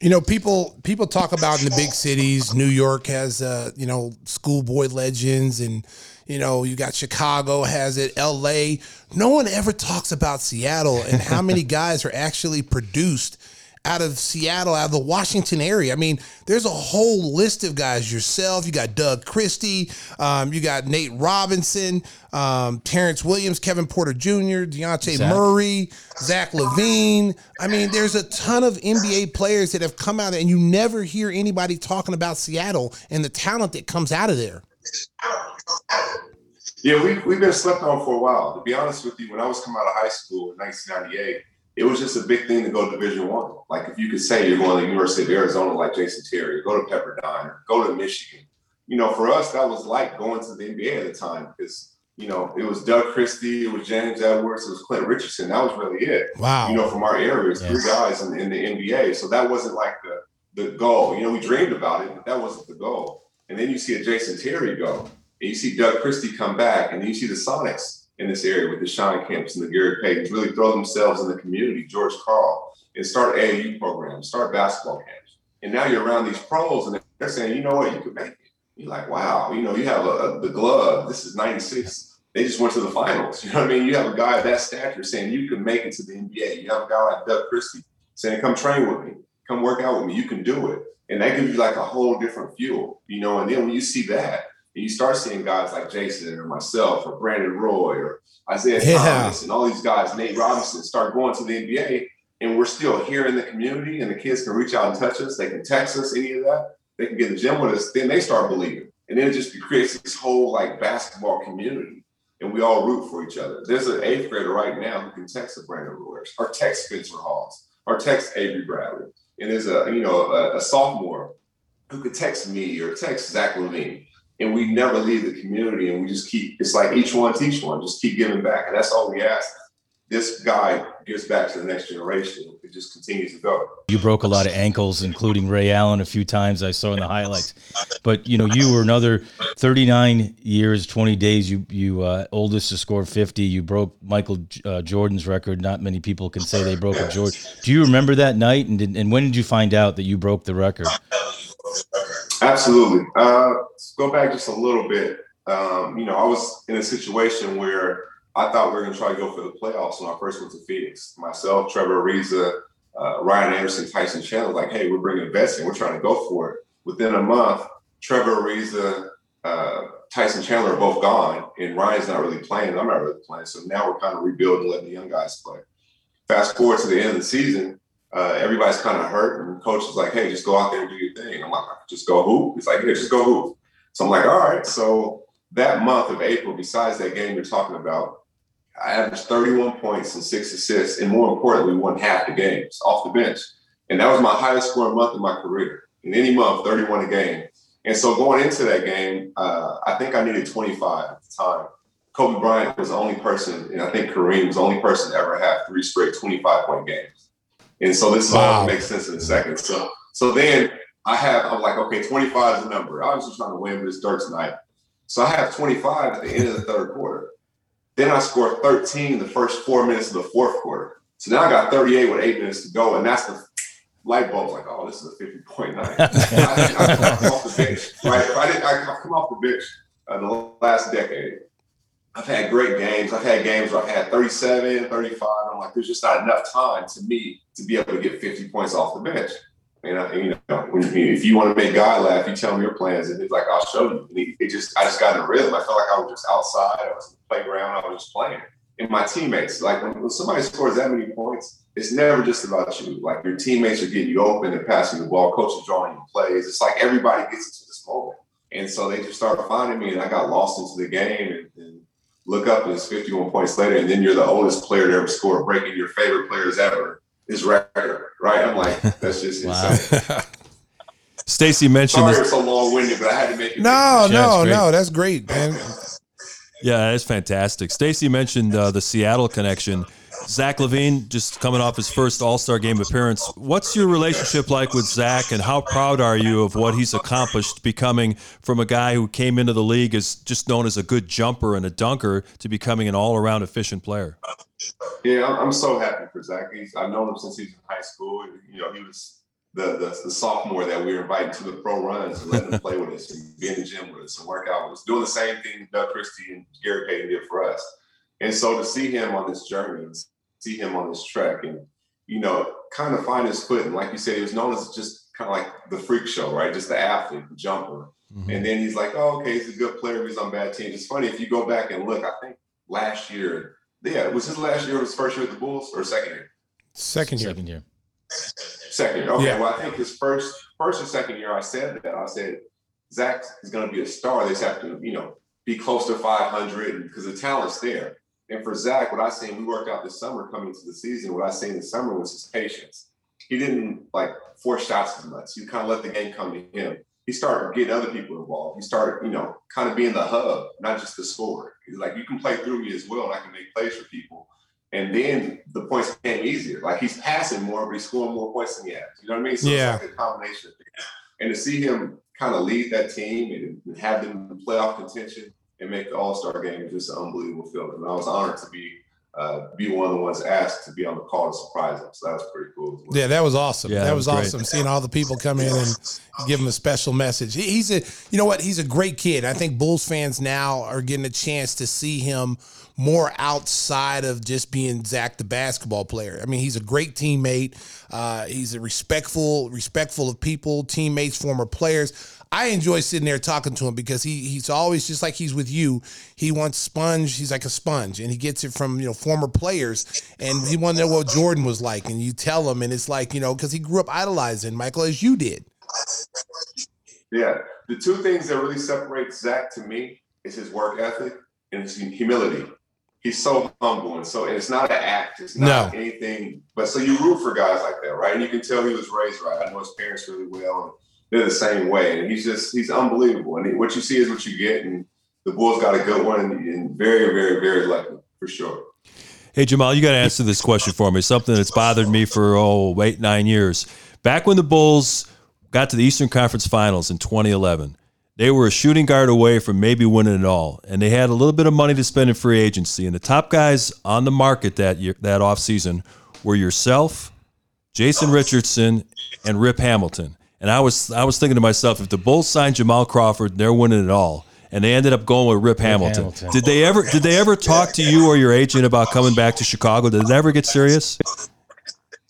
You know, people people talk about in the big cities. New York has uh, you know schoolboy legends, and you know you got Chicago has it. L.A. No one ever talks about Seattle and how many guys are actually produced out of Seattle, out of the Washington area. I mean, there's a whole list of guys. Yourself, you got Doug Christie, um, you got Nate Robinson, um, Terrence Williams, Kevin Porter Jr., Dejounte Zach. Murray, Zach LaVine. I mean, there's a ton of NBA players that have come out, and you never hear anybody talking about Seattle and the talent that comes out of there. Yeah, we, we've been slept on for a while. To be honest with you, when I was coming out of high school in 1998, it was just a big thing to go to Division One. Like if you could say you're going to the University of Arizona, like Jason Terry, go to Pepperdine, or go to Michigan. You know, for us, that was like going to the NBA at the time because you know it was Doug Christie, it was James Edwards, it was Clint Richardson. That was really it. Wow. You know, from our area, yes. three guys in, in the NBA. So that wasn't like the the goal. You know, we dreamed about it, but that wasn't the goal. And then you see a Jason Terry go, and you see Doug Christie come back, and then you see the Sonics in this area with the Shawn Kemps and the Gary Paytons really throw themselves in the community, George Karl, and start AAU programs, start basketball camps. And now you're around these pros and they're saying, you know what, you could make it. You're like, wow, you know, you have a, a, the glove. This is 96. They just went to the finals. You know what I mean? You have a guy of that stature saying you can make it to the NBA. You have a guy like Doug Christie saying, come train with me, come work out with me. You can do it. And that gives you like a whole different fuel, you know. And then when you see that, and you start seeing guys like Jason or myself or Brandon Roy or Isaiah yeah. Thomas and all these guys, Nate Robinson, start going to the NBA, and we're still here in the community, and the kids can reach out and touch us. They can text us, any of that. They can get in the gym with us. Then they start believing, and then it just creates this whole like basketball community, and we all root for each other. There's an eighth grader right now who can text a Brandon Roy or text Spencer Hawes or text Avery Bradley, and there's a you know a, a sophomore who could text me or text Zach LaVine and we never leave the community and we just keep it's like each one teach one just keep giving back and that's all we ask. This guy gives back to the next generation it just continues to go you broke a lot of ankles including ray allen a few times i saw in the highlights. But you know you were another 39 years 20 days you you uh, oldest to score 50 you broke michael uh, jordan's record. Not many people can say they broke a jordan. Do you remember that night? And, did, and when did you find out that you broke the record Absolutely. Uh, go back just a little bit. Um, you know, I was in a situation where I thought we were going to try to go for the playoffs when I first went to Phoenix. Myself, Trevor Ariza, uh, Ryan Anderson, Tyson Chandler, like, hey, we're bringing vets in. We're trying to go for it. Within a month, Trevor Ariza, uh, Tyson Chandler are both gone, and Ryan's not really playing. I'm not really playing. So now we're kind of rebuilding, letting the young guys play. Fast forward to the end of the season, uh, everybody's kind of hurt, and coach is like, "Hey, just go out there and do your thing." I'm like, "Just go hoop." He's like, "Yeah, just go hoop." So I'm like, "All right." So that month of April, besides that game you're talking about, I averaged 31 points and six assists, and more importantly, won half the games off the bench, and that was my highest scoring month in my career. In any month, 31 a game. And so going into that game, uh, I think I needed 25 at the time. Kobe Bryant was the only person, and I think Kareem was the only person to ever have three straight 25 point games. And so this Wow. all makes sense in a second. So so then I have, I'm like, okay, 25 is the number. I was just trying to win, but it's dirt tonight. So I have 25 at the end of the third quarter. Then I scored 13 the first four minutes of the fourth quarter. So now I got 38 with eight minutes to go. And that's the light bulb's like, oh, this is a 50 point night. I, I, I come off the bench, right? I didn't, I come off the bench uh, the last decade. I've had great games. I've had games where I've had 37, 35. I'm like, there's just not enough time to me to be able to get 50 points off the bench. And I, you know, when if you want to make God laugh, you tell him your plans, and he's like, "I'll show you." And he, it just, I just got in a rhythm. I felt like I was just outside. I was in the playground. I was just playing. And my teammates, like when, when somebody scores that many points, it's never just about you. Like your teammates are getting you open and passing the ball. Coach is drawing you plays. It's like everybody gets into this moment. And so they just started finding me, and I got lost into the game. And, and look up, and it's 51 points later, and then you're the oldest player to ever score, breaking your favorite players ever his record. Right? I'm like, that's just Wow. insane. Stacy mentioned Sorry, this. it's so long winded, but I had to make it. no, Yeah, no, it's no. That's great, man. Yeah, it's fantastic. Stacy mentioned uh, the Seattle connection. Zach LaVine just coming off his first All Star game appearance. What's your relationship like with Zach, and how proud are you of what he's accomplished, becoming from a guy who came into the league as just known as a good jumper and a dunker to becoming an all around efficient player? Yeah, I'm, so happy for Zach. He's, I've known him since he was in high school. You know, he was the, the the sophomore that we were inviting to the pro runs and letting him play with us and be in the gym with us and work out with us, doing the same thing Doug Christie and Gary Payton did for us. And so to see him on this journey, see him on this track, and you know, kind of find his foot. And like you said, he was known as just kind of like the freak show, right? Just the athlete, the jumper. Mm-hmm. And then he's like, oh, okay, he's a good player. He's on bad teams. It's funny if you go back and look. I think last year, yeah, was his last year, his first year with the Bulls or second year? Second year. Second year. Second year. Okay. Yeah. Well, I think his first, first or second year, I said that. I said Zach is going to be a star. They just have to, you know, be close to 500 because the talent's there. And for Zach, what I seen, we worked out this summer coming into the season. What I seen this summer was his patience. He didn't like force shots as much. He kind of let the game come to him. He started getting other people involved. He started, you know, kind of being the hub, not just the scorer. He's like, you can play through me as well, and I can make plays for people. And then the points came easier. Like he's passing more, but he's scoring more points than he has. You know what I mean? So Yeah. it's like a combination of things. And to see him kind of lead that team and, and have them in playoff contention and make the All Star game is just an unbelievable feeling. And I was honored to be uh, be one of the ones asked to be on the call to surprise him. So that was pretty cool. As well. Yeah, that was awesome. Yeah, that that was, was awesome. Seeing all the people come in and give him a special message. He- He's a, you know what? He's a great kid. I think Bulls fans now are getting a chance to see him more outside of just being Zach the basketball player. I mean, he's a great teammate. Uh, he's a respectful, respectful of people, teammates, former players. I enjoy sitting there talking to him because he he's always just like he's with you. He wants sponge. He's like a sponge, and he gets it from you know former players, and he want to know what Jordan was like, and you tell him, and it's like you know because he grew up idolizing Michael as you did. Yeah. The two things that really separate Zach to me is his work ethic and his humility. He's so humble and so and it's not an act, it's not No. anything. But so you root for guys like that, right? And you can tell he was raised right. I know his parents really well, and they're the same way. And he's just he's unbelievable. And what you see is what you get. And the Bulls got a good one, and, and very, very, very lucky for sure. Hey, Jamal, you got to answer this question for me. Something that's bothered me for, oh, eight, nine years. Back when the Bulls got to the Eastern Conference Finals in 2011, they were a shooting guard away from maybe winning it all. And they had a little bit of money to spend in free agency. And the top guys on the market that year, that offseason were yourself, Jason Richardson, and Rip Hamilton. And I was I was thinking to myself, if the Bulls signed Jamal Crawford, they're winning it all. And they ended up going with Rip, Hamilton. Hamilton. Did they ever did they ever talk to you or your agent about coming back to Chicago? Did it ever get serious?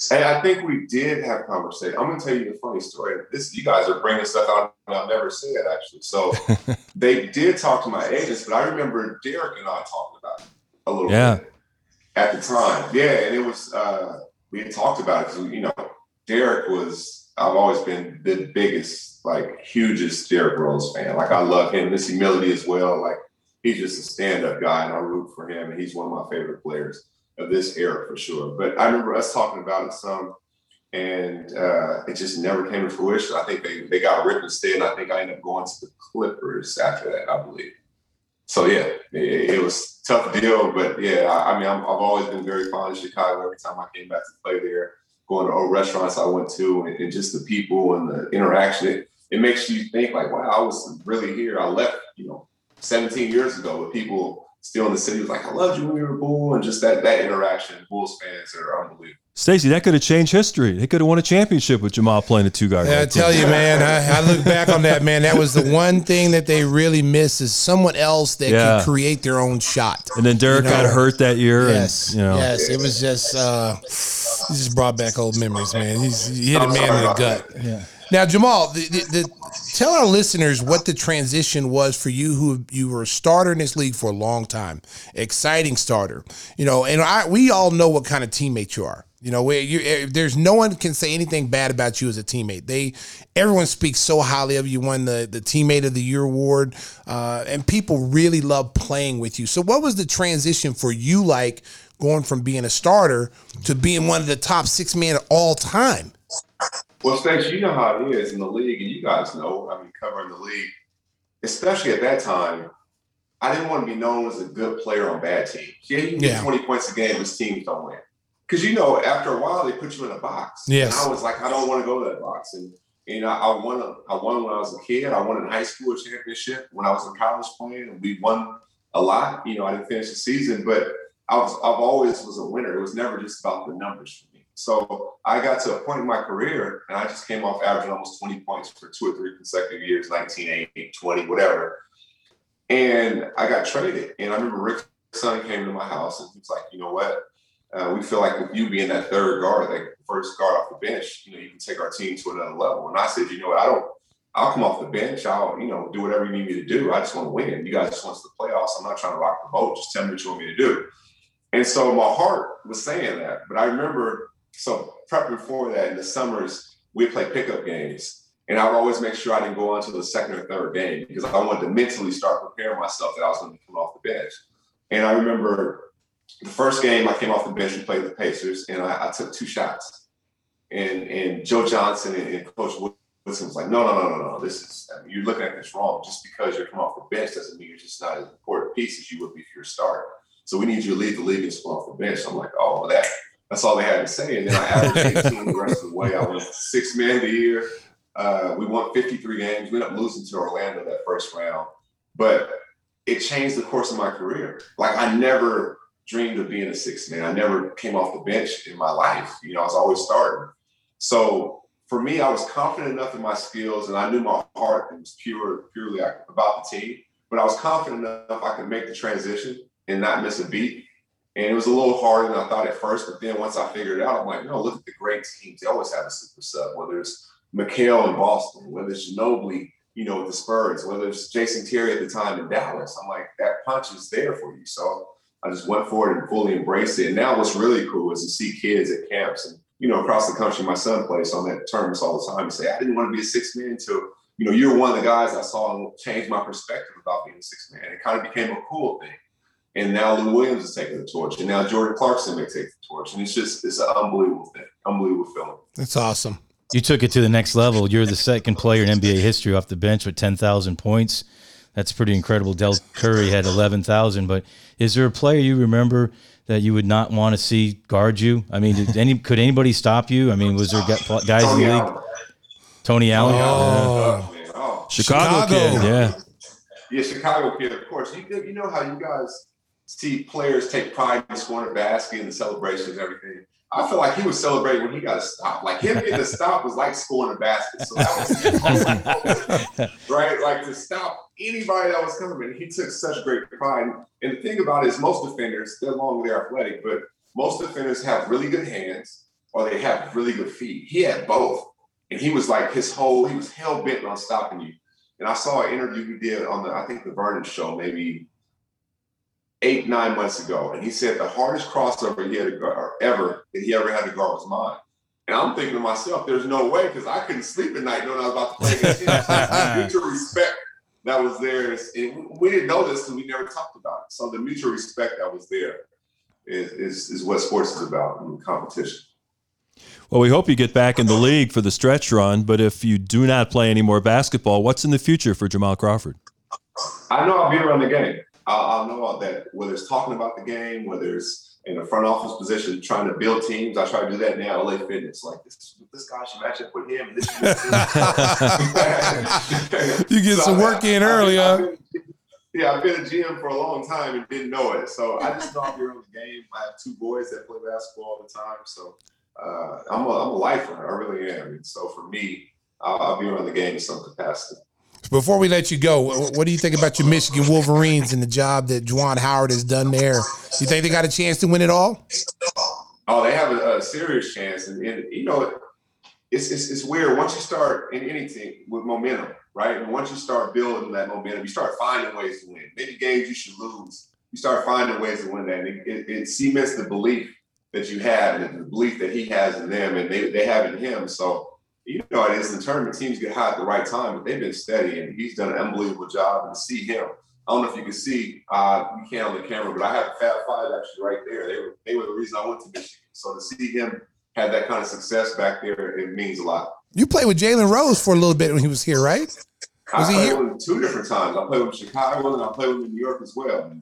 Hey, I think we did have a conversation. I'm gonna tell you the funny story. This you guys are bringing stuff out that I've never said actually. So they did talk to my agents, but I remember Derrick and I talking about it a little Yeah. bit at the time. Yeah, and it was uh we had talked about it because you know Derrick was I've always been the biggest like hugest Derrick Rose fan. Like I love him, Missy Melody as well. Like he's just a stand up guy, and I root for him, and he's one of my favorite players of this era for sure. But I remember us talking about it some, and uh, it just never came to fruition. I think they, they got ripped instead, and I think I ended up going to the Clippers after that, I believe. So yeah, it, it was tough deal, but yeah, I, I mean, i have always been very fond of Chicago. Every time I came back to play there, going to old restaurants I went to, and, and just the people and the interaction, it, it makes you think like, wow, I was really here. I left, you know, 17 years ago but people still in the city was like, I loved you when you were Bull, and just that that interaction. Bulls fans are unbelievable. Stacey, that could have changed history. They could have won a championship with Jamal playing a two guard. Yeah, I tell you, man, I, I, look back on that, man. That was the one thing that they really missed is someone else that yeah. can create their own shot. And then Derrick you know? got hurt that year. Yes, and, you know. yes, it was just uh, he just brought back old memories, man. He's he hit a man in the gut. Yeah. Now, Jamal, the, the, the, tell our listeners what the transition was for you, who you were a starter in this league for a long time, exciting starter. You know, and I we all know what kind of teammate you are. You know, where you eh, there's no one can say anything bad about you as a teammate. They everyone speaks so highly of you. Won the the teammate of the year award, uh, and people really love playing with you. So, what was the transition for you like going from being a starter to being one of the top six men of all time? Well, Stacey, you know how it is in the league, and you guys know, I mean, covering the league, especially at that time, I didn't want to be known as a good player on bad teams. Yeah, you can get yeah. 20 points a game, this teams don't win. Because, you know, after a while, they put you in a box. Yes. And I was like, I don't want to go to that box. And, and I, I won a, I won when I was a kid. I won in high school a championship when I was in college playing, and we won a lot. You know, I didn't finish the season, but I was I've always was a winner. It was never just about the numbers for me. so I got to a point in my career and I just came off averaging almost 20 points for two or three consecutive years, 19, 20, whatever. And I got traded. And I remember Rick Sund came to my house and he was like, you know what? Uh, we feel like with you being that third guard, like first guard off the bench, you know, you can take our team to another level. And I said, you know? I don't, I'll come off the bench. I'll, you know, do whatever you need me to do. I just want to win. You guys just want the playoffs. I'm not trying to rock the boat. Just tell me what you want me to do. And so my heart was saying that. But I remember so prepping for that in the summers, we play pickup games. And I would always make sure I didn't go on to the second or third game because I wanted to mentally start preparing myself that I was going to come off the bench. And I remember the first game I came off the bench and played the Pacers, and I, I took two shots. And and Joe Johnson and, and Coach Woodson was like, no, no, no, no, no. This is I mean, you're looking at this wrong. Just because you're coming off the bench doesn't mean you're just not as important a piece as you would be if you're a starter. So we need you to lead the league and come off the bench. So I'm like, oh, well, that that's all they had to say. And then I averaged 18 the rest of the way. I went six men of the year. Uh, we won 53 games. We ended up losing to Orlando that first round, but it changed the course of my career. Like I never dreamed of being a six man. I never came off the bench in my life. You know, I was always starting. So for me, I was confident enough in my skills, and I knew my heart was pure, purely about the team. But I was confident enough I could make the transition and not miss a beat. And it was a little harder than I thought at first, but then once I figured it out, I'm like, no, look at the great teams. They always have a super sub, whether it's McHale in Boston, whether it's Ginobili, you know, with the Spurs, whether it's Jason Terry at the time in Dallas. I'm like, that punch is there for you. So I just went for it and fully embraced it. And now what's really cool is to see kids at camps and, you know, across the country, my son plays on that tournaments all the time and say, I didn't want to be a six man until, you know, you're one of the guys I saw change my perspective about being a six man. It kind of became a cool thing. And now Lou Williams is taking the torch, and now Jordan Clarkson may take the torch, and it's just it's an unbelievable thing, unbelievable feeling. That's awesome. You took it to the next level. You're the second player in NBA history off the bench with 10,000 points. That's pretty incredible. Del Curry had 11,000. But is there a player you remember that you would not want to see guard you? I mean, did any could anybody stop you? I mean, was there guys Tony in the league? Allen. Tony Allen. Oh. Yeah. oh. Chicago, Chicago, kid. Yeah. Yeah, Chicago kid. Of course, you you know how you guys see players take pride in scoring a basket and the celebrations and everything. I feel like he was celebrating when he got a stop. Like him getting a stop was like scoring a basket. So that was right. Like to stop anybody that was coming. He took such great pride. And the thing about it is most defenders, they're long, they're athletic, but most defenders have really good hands or they have really good feet. He had both. And he was like his whole, he was hell bent on stopping you. And I saw an interview he did on the, I think the Vernon show, maybe eight, nine months ago, and he said the hardest crossover he had guard, ever that he ever had to guard was mine. And I'm thinking to myself, there's no way because I couldn't sleep at night knowing I was about to play against him. mutual respect that was there, and we didn't know this because we never talked about it. So the mutual respect that was there is is, is what sports is about and competition. Well, we hope you get back in the league for the stretch run, but if you do not play any more basketball, what's in the future for Jamal Crawford? I know I'll be around the game. I'll, I'll know all that. Whether it's talking about the game, whether it's in a front office position, trying to build teams. I try to do that now. LA Fitness, like this, this guy should match up with him. You get some work in early, I've huh? Yeah, I've been a GM for a long time and didn't know it. So I just know I'll be around the game. I have two boys that play basketball all the time. So uh, I'm, a, I'm a lifer. I really am. And so for me, I'll, I'll be around the game in some capacity. Before we let you go, what do you think about your Michigan Wolverines and the job that Juwan Howard has done there? You think they got a chance to win it all? Oh, they have a, a serious chance, and, and you know, it's, it's it's weird once you start in anything with momentum, right? And once you start building that momentum, you start finding ways to win. Maybe games you should lose, you start finding ways to win that. And it, it, it cements the belief that you have, and the belief that he has in them, and they they have in him. So you know, it is the tournament teams get hot at the right time, but they've been steady, and he's done an unbelievable job. And to see him, I don't know if you can see, uh, you can't on the camera, but I have Fab Five actually right there. They were they were the reason I went to Michigan. So to see him have that kind of success back there, it means a lot. You played with Jalen Rose for a little bit when he was here, right? Was I he played here? with him two different times. I played with him in Chicago and I played with him in New York as well.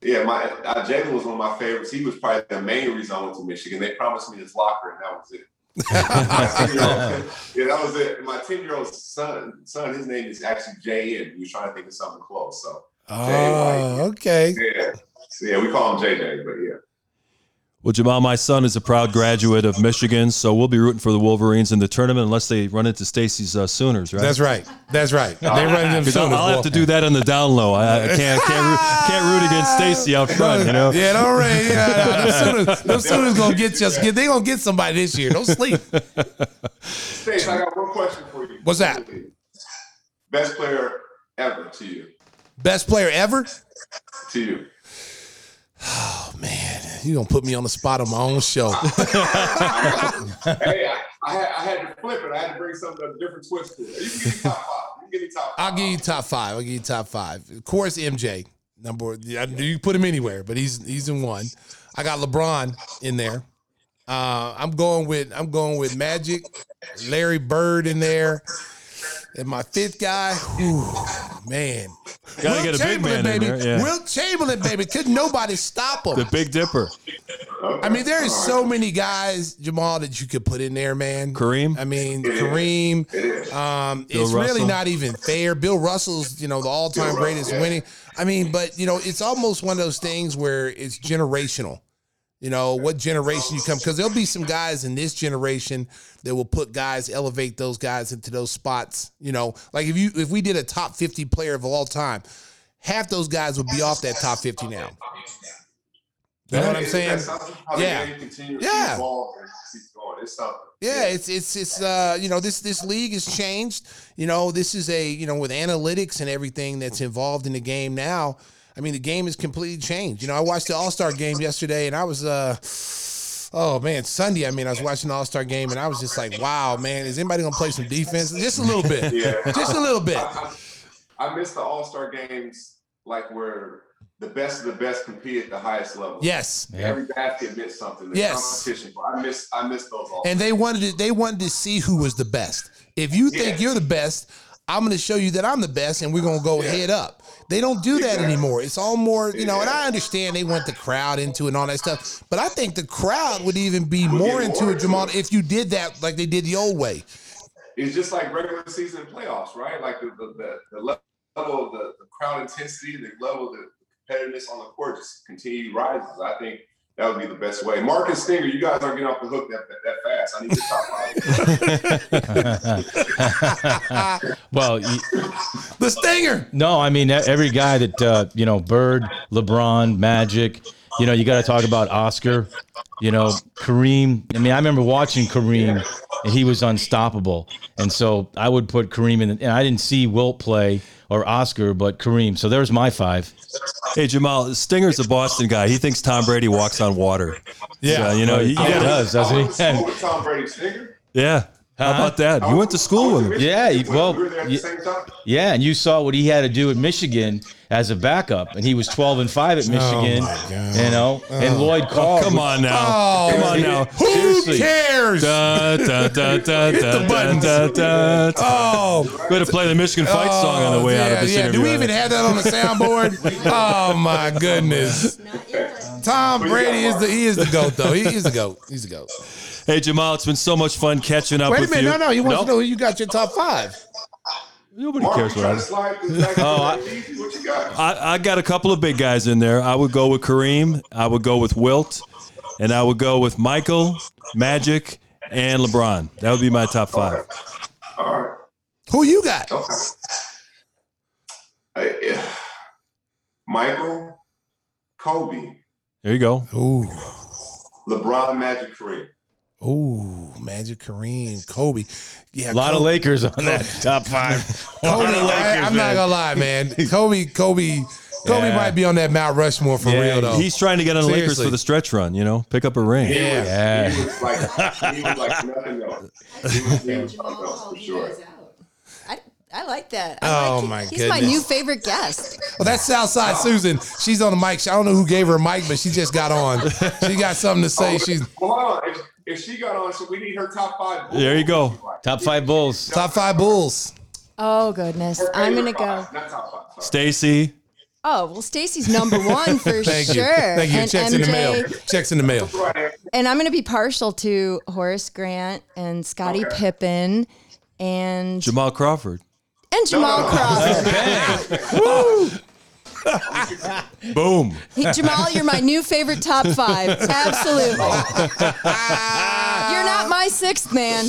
Yeah, my uh, Jalen was one of my favorites. He was probably the main reason I went to Michigan. They promised me his locker, and that was it. My 10-year-old yeah, that was it. My ten-year-old son, son, his name is actually Jay, and he was trying to think of something close. So Oh, okay. yeah, so, yeah, we call him JJ, but yeah. Well, Jamal, my son is a proud graduate of Michigan, so we'll be rooting for the Wolverines in the tournament unless they run into Stacy's uh, Sooners, right? That's right. That's right. They run into Because I'll, I'll have to do that on the down low. I, I can't can't root, can't root against Stacy out front, you know. Yeah, don't right. Yeah, them Sooners, them Sooners gonna get just get. They gonna get somebody this year. Don't sleep. Stace, I got one question for you. What's that? Best player ever to you. Best player ever. To you. Oh man, you gonna put me on the spot on my own show. hey, I, I, had, I had to flip it. I had to bring something a different twist to it. You can give me top five. You can give me top five. I'll give you top five. I'll give you top five. Of course, MJ number. I- You put him anywhere, but he's he's in one. I got LeBron in there. Uh, I'm going with I'm going with Magic, Larry Bird in there, and my fifth guy. whew, man, Gotta get a big man in baby. there, yeah. Wilt Chamberlain, baby. Couldn't nobody stop him. The Big Dipper. I mean, there is so many guys, Jamal, that you could put in there, man. Kareem? I mean, Kareem. Um, Bill it's really not even fair. Bill Russell's, you know, the all-time Bill greatest Russell, yeah. winning. I mean, but you know, it's almost one of those things where it's generational. You know, what generation you come because there'll be some guys in this generation that will put guys, elevate those guys into those spots. You know, like if you if we did a top 50 player of all time, half those guys would be off that top 50 now. You know what I'm saying? Yeah. Yeah. Yeah, it's it's it's uh you know this this league has changed. You know this is a you know with analytics and everything that's involved in the game now. I mean the game has completely changed. You know I watched the All Star game yesterday and I was uh oh man Sunday I mean I was watching the All Star game and I was just like wow man is anybody gonna play some defense just a little bit Yeah. just a little bit I, I, I miss the All Star games, like where the best of the best compete at the highest level. yes Every basket meant something. The Yes. competition. I miss. I miss those. All and they wanted to, they wanted to see who was the best. If you think Yeah. you're the best, I'm going to show you that I'm the best, and we're going to go head up. They don't do that Exactly. anymore. It's all more, you know. And I understand they want the crowd into it and all that stuff, but I think the crowd would even be more into more it, Jamal, if you did that like they did the old way. it's just like regular season playoffs, right? Like the the, the, the level of the, the crowd intensity, the level of the competitiveness on the court just continue rises. I think that would be the best way. Marcus Stinger, you guys aren't getting off the hook that, that, that fast. I need your top five. well, y- The stinger. no, I mean every guy that uh, you know, Bird, LeBron, Magic. You know, you got to talk about Oscar. You know, Kareem. I mean, I remember watching Kareem, and he was unstoppable. And so I would put Kareem in. The, and I didn't see Wilt play or Oscar, but Kareem. So there's my five. Hey Jamal, Stinger's a Boston guy. He thinks Tom Brady walks on water. Yeah. So, you know, he, Yeah, it does, doesn't he? with Tom Brady Stinger. yeah. How about that? You went to school with him. Yeah, well, we were there at ye- the same time. Yeah, and you saw what he had to do at Michigan as a backup, and he was 12 and 5 at oh, Michigan. God. You know, and oh. Lloyd oh, Carr. Come on now. Oh, Come on now. Who Seriously. cares? Da, da, da, da, da, buttons. da, da, da. Oh, Way to play the Michigan fight song on the way out of this yeah. interview. Do we even have that on the soundboard? oh my goodness. Tom Brady is the he is the goat though. He is the goat. He's the goat. Hey Jamal, it's been so much fun catching up Wait a with minute, you. no, no. He wants Nope. to know who you got your top five. Nobody Mark, cares what I trying slide back Oh, I- into the easy? What you got? I, I got a couple of big guys in there. I would go with Kareem. I would go with Wilt, and I would go with Michael, Magic, and LeBron. That would be my top five. All right. Who you got? Okay. Hey, yeah. Michael, Kobe, There you go. Ooh, LeBron, Magic, Kareem. Ooh, Magic Kareem, Kobe. Yeah, A lot of Lakers on that top five. Kobe, of I, am not gonna lie, man. Kobe, Kobe, Kobe Yeah. might be on that Mount Rushmore for real though. He's trying to get on the Lakers for the stretch run. You know, pick up a ring. yeah. Yeah. He was like, he was like nothing else. He was, he was something else for sure. I, I like that. I Oh, like my He's my new favorite guest. Well, that's Southside oh. Susan. She's on the mic. I don't know who gave her a mic, but she just got on. She got something to say. Oh, She's Well, hold on. If, if she got on, so we need her top five. There you go. Top five Bulls. top five Bulls. Oh goodness, I'm gonna go. five, Not top five. Sorry. Stacy. Oh well, Stacy's number one for Thank sure. you. Thank you. And Checks in the mail. Checks in the mail. And I'm gonna be partial to Horace Grant and Scottie Okay. Pippen and Jamal Crawford. and Jamal Crawford. Boom. Hey, Jamal, you're my new favorite top five. Absolutely. you're not my sixth man.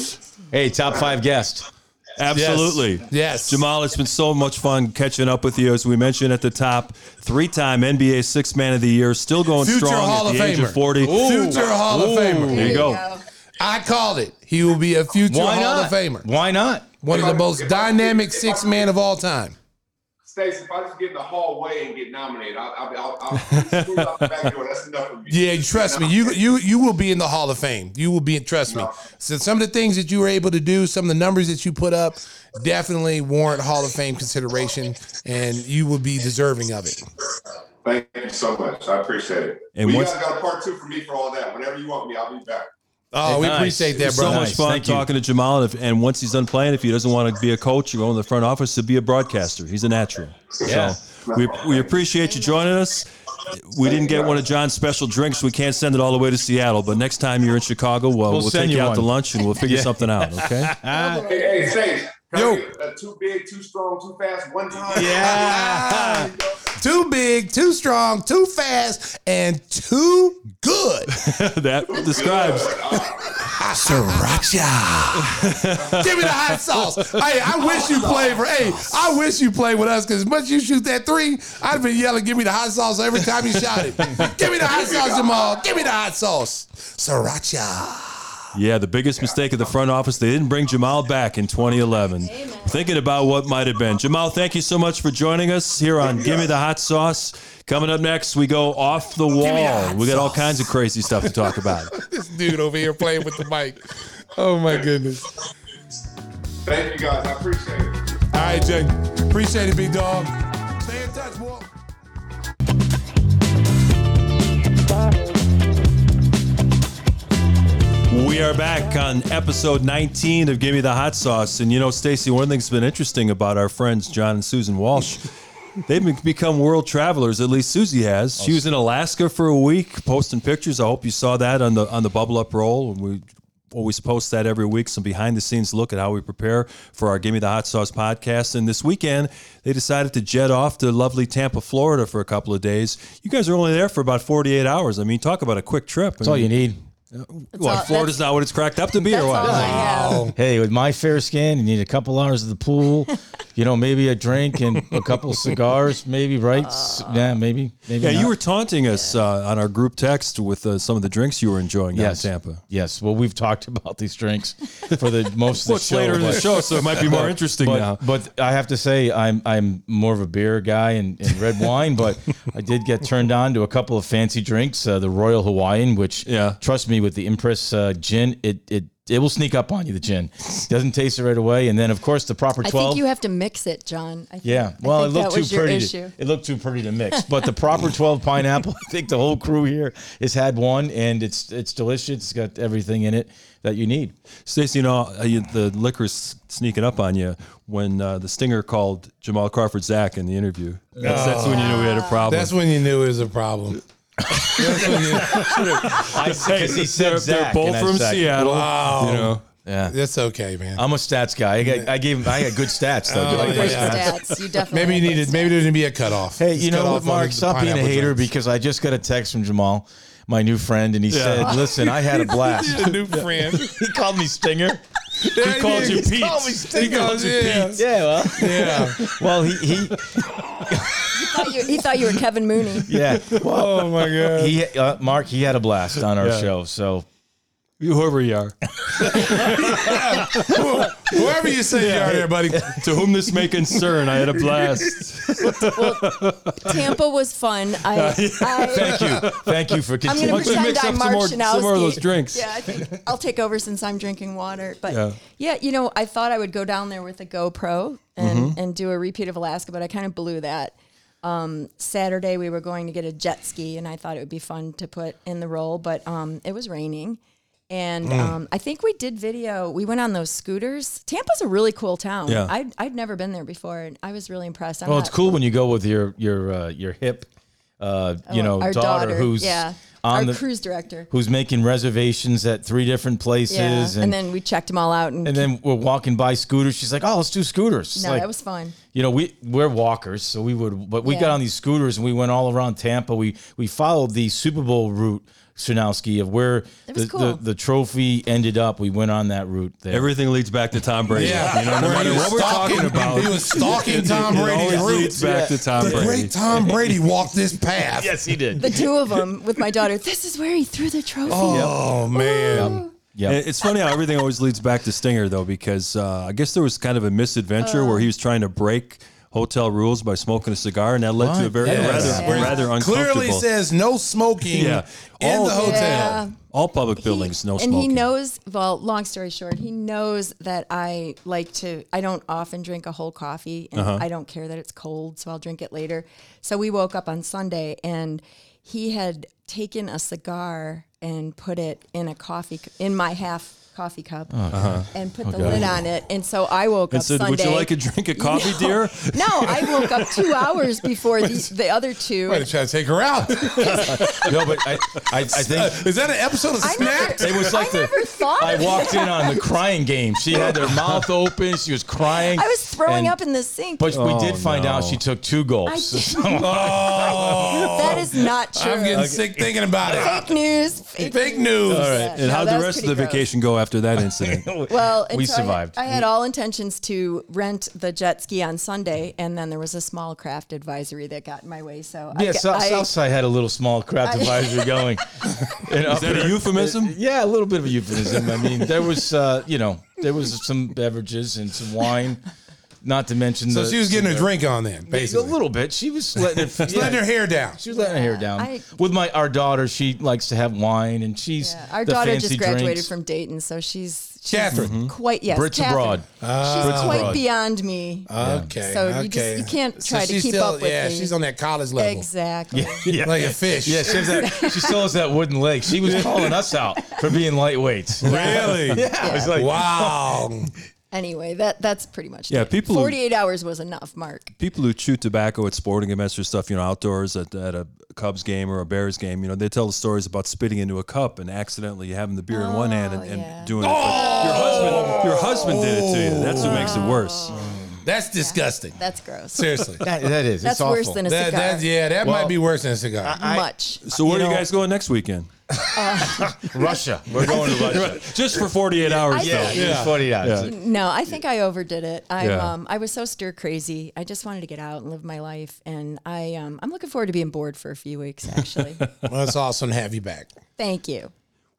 Hey, top five guest. Absolutely. Yes. Jamal, it's been so much fun catching up with you. As we mentioned at the top, three-time NBA Six Man of the Year, still going Future strong Hall at of the age Famer. of 40. Future Hall of Famer. There you go. I called it. He will be a future Why Hall not? of Famer. Why not? One of the most dynamic six man of all time. Stacey, if I just get in the hallway and get nominated, I'll, I'll, I'll, I'll out the back door. That's enough for me. Yeah, you trust me. You you you will be in the Hall of Fame. You will be. in Trust me. So some of the things that you were able to do, some of the numbers that you put up, definitely warrant Hall of Fame consideration, and you will be deserving of it. Thank you so much. I appreciate it. And And you once- guys got a part two for me for all that. Whenever you want me, I'll be back. Oh, we Nice. appreciate that, bro. so bro. much fun Thank you. talking to Jamal. And, if, and once he's done playing, if he doesn't want to be a coach or go in the front office to be a broadcaster, he's a natural. Yeah. So we, we appreciate you joining us. We didn't get one of John's special drinks. We can't send it all the way to Seattle. But next time you're in Chicago, well, we'll, send take you you out to lunch and we'll figure something out. Okay. Hey, hey, Stace. Can Yo. Uh, too big, too strong, too fast, one time. Yeah. Too big, too strong, too fast, and too good. that describes. Sriracha. Give me the hot sauce. Hey, I wish you played for. Hey, I wish you played with us because as much as you shoot that three, I'd been yelling, "Give me the hot sauce" every time you shot it. Give me the hot sauce, Jamal. Give me the hot sauce. Sriracha. Yeah, the biggest mistake of the front office, they didn't bring Jamal back in 2011. Thinking about what might have been. Jamal, thank you so much for joining us here on Gimme the Hot Sauce. Coming up next, we go off the me the wall. We got all kinds of crazy stuff to talk about. This dude over here playing with the mic. Oh my goodness. Thank you guys. I appreciate it. All right, Jay. Appreciate it, big dog. Stay in touch, boy. We are back on episode 19 of Give Me the Hot Sauce. And you know, Stacy, one thing that's been interesting about our friends, John and Susan Walsh, they've be- become world travelers. At least Susie has. She was in Alaska for a week posting pictures. I hope you saw that on the on the Bubble Up roll. We always post that every week, some behind the scenes look at how we prepare for our Give Me the Hot Sauce podcast. And this weekend, they decided to jet off to lovely Tampa, Florida for a couple of days. You guys are only there for about 48 hours. I mean, talk about a quick trip. That's all you need. What? all- Florida's not what it's cracked up to be, That's or all what? I have. Hey, with my fair skin, you need a couple hours of the pool, you know, maybe a drink and a couple cigars, maybe, right? S- yeah, maybe, maybe. Yeah, you were taunting us uh, on our group text with uh, some of the drinks you were enjoying down yes, in Tampa. Yes. Well, we've talked about these drinks for the most of the show. later in the show, so it might be more interesting but, now. But I have to say, I'm I'm more of a beer guy and, and red wine. But I did get turned on to a couple of fancy drinks. Uh, the Royal Hawaiian, which Yeah. trust me, with the Empress uh, gin, it it it will sneak up on you. The gin doesn't taste it right away, and then of course the proper twelve. I twelve. think you have to mix it, John. I think, yeah, I well, it looked that too was your pretty. issue. To, it looked too pretty to mix, but the proper twelve pineapple. I think the whole crew here has had one, and it's it's delicious. It's got everything in it that you need. Stacey, you know, uh, you, the liquor's sneaking up on you when uh, the Stinger called Jamal Crawford Zach in the interview. That's, that's when you knew we had a problem. That's when you knew it was a problem. That's when you- Because he said they're, Zach, they're both and I from said- Seattle. Wow. You know, Yeah. That's okay, man. I'm a stats guy. I, got, I gave I had good stats though. Oh, Do you like my yeah. stats? stats. You definitely Maybe you had needed. good Maybe there didn't be a cutoff. Hey, Just you cut know off what, on Mark? the Stop being a pineapple hater drinks. because I just got a text from Jamal, my new friend, and he said, "Listen, I had a blast." a new friend. he called me Stinger. He called you Pete. Called me He called you yeah. Pete. Yeah, well, Yeah. well, he he thought you, he thought you were Kevin Mooney. yeah. Well, Oh my god. he uh, Mark he had a blast on our Yeah. show. So whoever you are, Whoever you say you are, there, buddy. to whom this may concern, I had a blast. Tampa was fun. I, I thank you, thank you for I'm continuing. going to don't you pretend mix I'm up Mark more- some more of those drinks? Yeah, I think I'll take over since I'm drinking water. But Yeah. yeah, you know, I thought I would go down there with a GoPro and, Mm-hmm. and do a repeat of Alaska, but I kind of blew that. Um, Saturday we were going to get a jet ski, and I thought it would be fun to put in the roll, but um, it was raining. And Mm. um, I think we did video. We went on those scooters. Tampa's a really cool town. Yeah. I'd, I'd never been there before, and I was really impressed. I'm Well, it's cool when you go with your your uh, your hip, uh, you know, Oh, our daughter, who's yeah, on our the cruise director. who's making reservations at three different places, Yeah, and, and, then we checked them all out, and, and then we're walking by scooters. She's like, "Oh, let's do scooters." It's no, like, that was fun. you know, we we're walkers, so we would, but we got on these scooters and we went all around Tampa. We we followed the Super Bowl route, Shanowski, of where the, cool. the the trophy ended up. We went on that route there. Everything leads back to Tom Brady. Yeah. You know, no matter what we're talking about, he was stalking Tom it Brady's roots. leads back to Tom The Brady. great Tom Brady walked this path. yes, he did. The two of them with my daughter. This is where he threw the trophy. Oh man. yeah. And It's funny how everything always leads back to Stinger, though, because uh, I guess there was kind of a misadventure where he was trying to break hotel rules by smoking a cigar, and that led to a very Yes. rather Yeah. rather uncomfortable. Clearly says no smoking Yeah. in All- the hotel. Yeah. all public He- buildings, no smoking. and smoking. he knows. Well, long story short, he knows that I like to. I don't often drink a whole coffee, and Uh-huh. I don't care that it's cold, so I'll drink it later. So we woke up on Sunday, and he had taken a cigar and put it in a coffee cu- in my half coffee cup and put the lid on it. And so I woke Uh-huh. and up said, Sunday. "Would you like a drink of coffee, No. dear?" No, I woke up two hours before the, the other two. Might have tried to take her out. no, but I, I, I think Is that an episode of I Snapped? It was like I the- never thought. I of walked that. in on the crying game. She had her mouth open. She was crying. I was throwing And- up in the sink. But we Oh, did find out she took two gulps. Oh, that is not true. I'm getting sick thinking about it. fake news. Fake, Fake news. All And how'd the rest of the vacation go after that incident? Well, We so I had- survived. I had, all intentions to rent the jet ski on Sunday, and then there was a small craft advisory that got in my way. So Yeah, got- South, I, Southside had a little small craft I- advisory going. Is that a euphemism? Yeah, a little bit of a euphemism. I mean, there was, uh, you know, there was some beverages and some wine, not to mention. So the, she was getting a some- drink on then, basically. a little bit. She was letting it, She's letting her hair down. She was letting her hair down. I- With my our daughter, she likes to have wine, and she's yeah, our the daughter fancy just graduated drinks. from Dayton, so she's, she's Catherine. Mm-hmm. quite yes, Brits Catherine. abroad. She's Brits quite abroad. beyond me. Okay. So you okay. just- you can't So try to keep still- up with Yeah, the- she's on that college level. exactly. Yeah. Like a fish. Yeah, she, that, she still has that wooden leg. She was calling us out for being lightweights. Really? Yeah, I was like, Wow. Anyway, that that's pretty much Yeah, it. people 48 hours was enough, Mark. People who chew tobacco at sporting events or stuff, you know, outdoors at, at a Cubs game or a Bears game, you know, they tell the stories about spitting into a cup and accidentally having the beer in one hand and, Oh, and yeah. doing it. But your husband, your husband did it to you. That's what makes it oh. worse. That's disgusting. That's gross. Seriously. that, that is. That's it's worse awful. than a cigar. that, yeah, that Well, might be worse than a cigar. Much. So where You are you guys going next weekend? Russia. We're going to Russia. Just for 48 hours, I- though. Yeah, yeah. 40 hours. No, I think I overdid it. I Yeah. um I was so stir crazy. I just wanted to get out and live my life, and I um I'm looking forward to being bored for a few weeks. Actually, Well, it's awesome to have you back. thank you.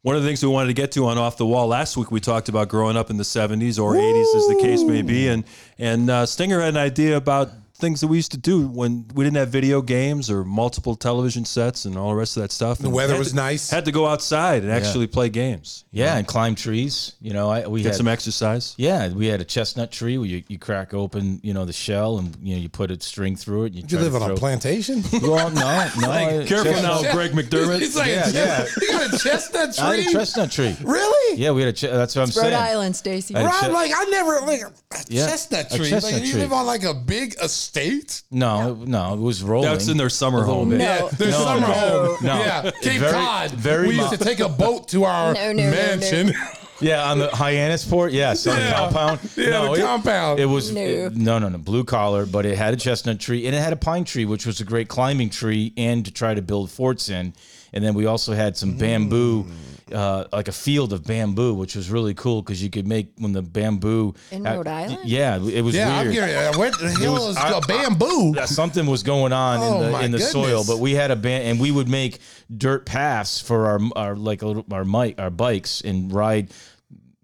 One of the things we wanted to get to on Off the Wall last week, we talked about growing up in the 70s or 80s, as the case may be. And, and uh, Stinger had an idea about things that we used to do when we didn't have video games or multiple television sets and all the rest of that stuff. And The weather was nice. Had to go outside and actually play games. Yeah, and climb trees. You know, I, we Get had some exercise. Yeah, we had a chestnut tree where you, you crack open, you know, the shell and you know you put a string through it. And you Did you live to on a plantation? Well, no, no. I- Careful chestnut- now, Greg McDermott. He's like, Yeah, yeah. you got a chestnut I had tree? a chestnut tree. really? Yeah, we had a. Ch- that's what I'm Rhode saying. Island, Stacy. I- Right, che- like I never like a Yeah, chestnut a tree. chestnut like, you live on like a big estate. No, no, it was rolling. That's in their summer home. No. Yeah, there's No, summer no, home. no. Yeah, Cape very- Cod. very we used mo- to take a boat to our No, no, no, no. mansion. Yeah, on the Hyannisport. Yes, on the Yeah. compound. Yeah, the it, compound. It was No. it- no, no, no, blue collar, but it had a chestnut tree and it had a pine tree, which was a great climbing tree, and to try to build forts in. And then we also had some bamboo, mm. Uh, like a field of bamboo, which was really cool because you could make when the bamboo In Rhode Island? Yeah, it was Yeah, I'm weird. getting uh, where the hell was- is I- a bamboo? Yeah, something was going on Oh, in the in the soil, but we had a band, and we would make dirt paths for our our like a little, our mic our bikes and ride.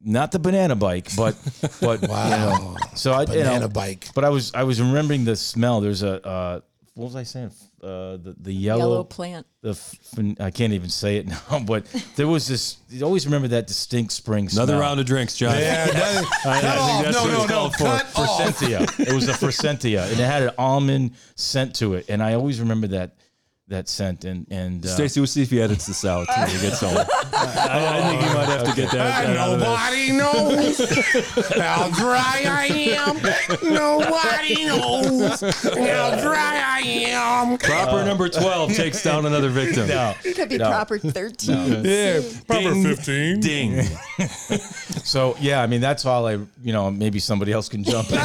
Not the banana bike, but but wow. You know, so I you Banana know, bike. But I was I was remembering the smell. There's a uh, what was I saying? Uh, the the yellow, Yellow plant. the f- I can't even say it now. But there was this. You always remember that distinct spring. Another smell. round of drinks, John. Yeah, that, I cut think that's No, what no, it's no. called for. Cut off. Forsentia. It was a Forsentia, and it had an almond scent to it, and I always remember that that scent. And and uh, Stacy, we'll see if he edits this out when he gets home. I, I think he might have to get that. that out of there. Nobody knows how dry I am. Nobody knows how dry I am. Proper number 12 takes down another victim. no, Could be No. proper thirteen. Yeah, proper Ding, 15. Ding. So yeah, I mean that's all I you know maybe somebody else can jump in.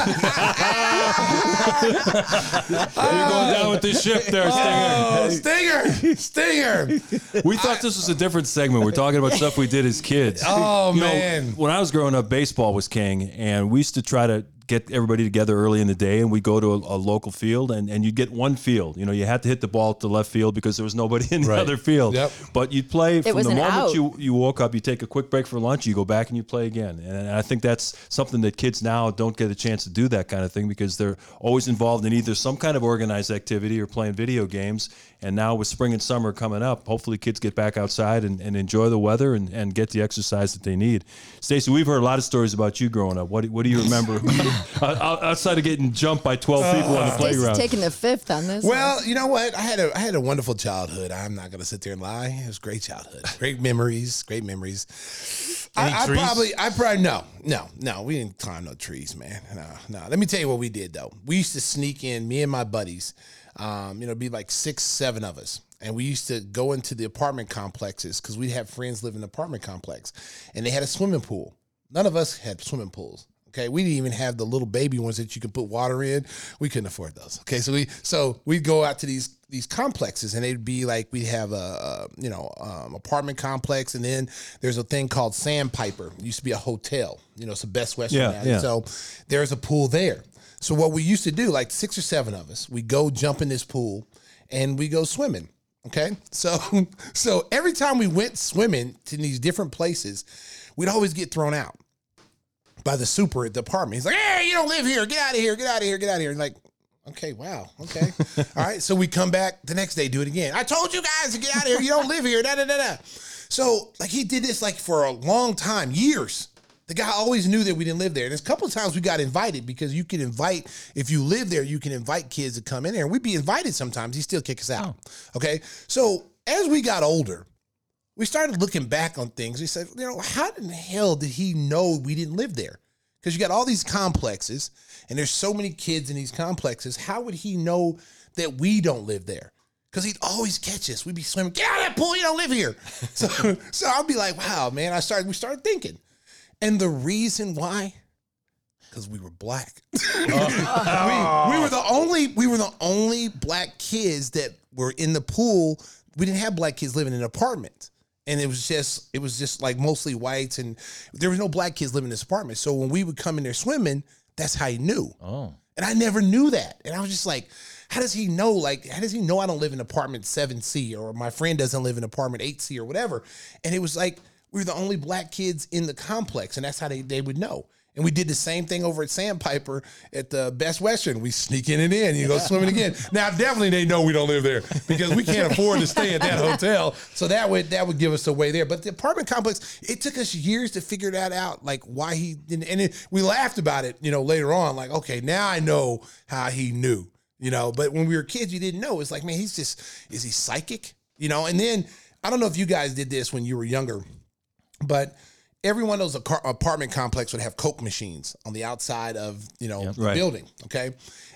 You're going down with the ship there, Oh, Stinger. Stinger! Stinger! We thought this was a different segment. We're talking about stuff we did as kids. Oh, You know, man. when I was growing up, baseball was king, and we used to try to get everybody together early in the day, and we go to a, a local field, and, and you'd get one field. You know, you had to hit the ball to left field because there was nobody in the Right. other field. Yep. But you'd play from the moment out. you you woke up. You take a quick break for lunch. You go back and you play again. And I think that's something that kids now don't get a chance to do that kind of thing because they're always involved in either some kind of organized activity or playing video games. And now with spring and summer coming up, hopefully kids get back outside and, and enjoy the weather and, and get the exercise that they need. Stacy, we've heard a lot of stories about you growing up. What, do- what do you remember outside of getting jumped by 12 people on the Stacy's playground? taking the fifth on this. one. Well, you know what? I had a I had a wonderful childhood. I'm not gonna sit there and lie. It was a great childhood. Great memories. Great memories. Any I, I trees? probably I probably no no no we didn't climb no trees, man. No no. Let me tell you what we did though. We used to sneak in. Me and my buddies. Um, you know, it'd be like six seven of us. And we used to go into the apartment complexes because we'd have friends live in the apartment complex, and they had a swimming pool. None of us had swimming pools. Okay, we didn't even have the little baby ones that you can put water in. We couldn't afford those. Okay, so we so we'd go out to these these complexes, and they'd be like we'd have a, a you know um, apartment complex, and then there's a thing called Sandpiper. It used to be a hotel. You know, it's the Best Western. Yeah, yeah. So there's a pool there. So what we used to do, like six or seven of us, we go jump in this pool, and we go swimming. Okay, so so every time we went swimming to these different places, we'd always get thrown out by the super at the apartment. He's like, "Hey, you don't live here. Get out of here. Get out of here. Get out of here." And like, okay, wow, okay, all right. So we come back the next day, do it again. I told you guys to get out of here. You don't live here. Da da da da. So like he did this like for a long time, years. The guy always knew that we didn't live there. And there's a couple of times we got invited because you can invite, if you live there, you can invite kids to come in there. And we'd be invited sometimes. He still kick us out. Oh. Okay. So as we got older, we started looking back on things. We said, you know, how in the hell did he know we didn't live there? Because you got all these complexes and there's so many kids in these complexes. How would he know that we don't live there? Because he'd always catch us. We'd be swimming, get out of that pool, you don't live here. So, so I'd be like, wow, man. I started, we started thinking. And the reason why, because we were black. we, we were the only, we were the only black kids that were in the pool. We didn't have black kids living in apartments. And it was just it was just like mostly whites, and there was no black kids living in this apartment. So when we would come in there swimming, that's how he knew. Oh. And I never knew that. And I was just like, how does he know? Like, how does he know I don't live in apartment 7C or my friend doesn't live in apartment 8C or whatever? And it was like, we were the only black kids in the complex. And that's how they, they would know. And we did the same thing over at Sandpiper at the Best Western. We sneak in and in, you go swimming again. Now, definitely they know we don't live there because we can't afford to stay at that hotel. So that would that would give us a way there. But the apartment complex, it took us years to figure that out, like why he didn't. And it, we laughed about it, you know, later on. Like, okay, now I know how he knew, you know. But when we were kids, you didn't know. It's like, man, he's just is he psychic, you know? And then I don't know if you guys did this when you were younger, but every one of those acar- apartment complex would have coke machines on the outside of you know the Right. building okay?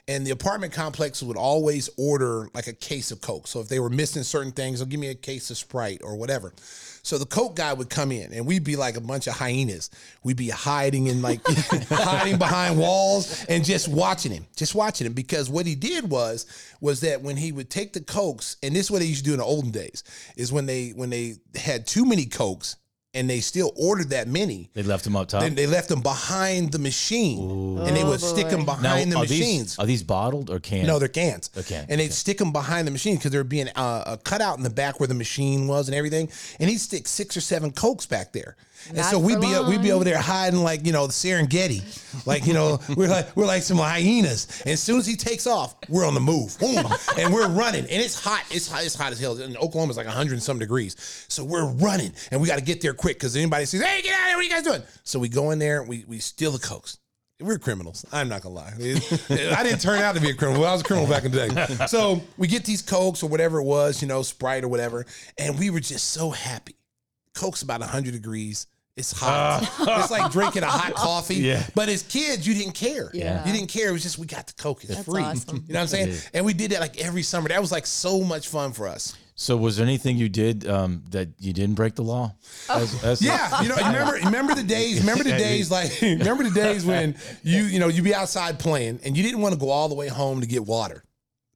And the apartment complex would always order like a case of coke. So if they were missing certain things they'll give me a case of sprite or whatever. So the coke guy would come in and we'd be like a bunch of hyenas. We'd be hiding in like hiding behind walls and just watching him just watching him. Because what he did was was that when he would take the cokes and this is what they used to do in the olden days is when they when they had too many cokes and they still ordered that many They left them up top. then they left them behind the machine, and they would stick them now, behind the are machines. these are these bottled or canned? no, they're cans. They're cans, And they'd stick them behind the machine because there'd be an, uh, a cutout in the back where the machine was and everything. And he'd stick six or seven cokes back there. And Not so we'd be uh, we'd be over there hiding like you know the Serengeti, like you know we're like we're like some hyenas. And as soon as he takes off, we're on the move, Boom. and we're running. And it's hot. It's hot. It's hot as hell. In Oklahoma, it's like hundred and some degrees. So we're running, and we got to get there quick because anybody says, "Hey, get out of here! What are you guys doing?" So we go in there. We we steal the cokes. We're criminals. I'm not gonna lie. I didn't turn out to be a criminal. I was a criminal back in the day. So we get these cokes or whatever it was, you know, Sprite or whatever, and we were just so happy. Coke's about 100 degrees. It's hot. it's like drinking a hot coffee. Yeah. But as kids, you didn't care. Yeah. You didn't care. It was just we got the Coke. It's That's free. awesome. You know what I'm saying? And we did that like every summer. That was like so much fun for us. So was there anything you did um, that you didn't break the law? As, as- Yeah, you know, remember remember the days, remember the days like remember the days when you you know you'd be outside playing and you didn't want to go all the way home to get water.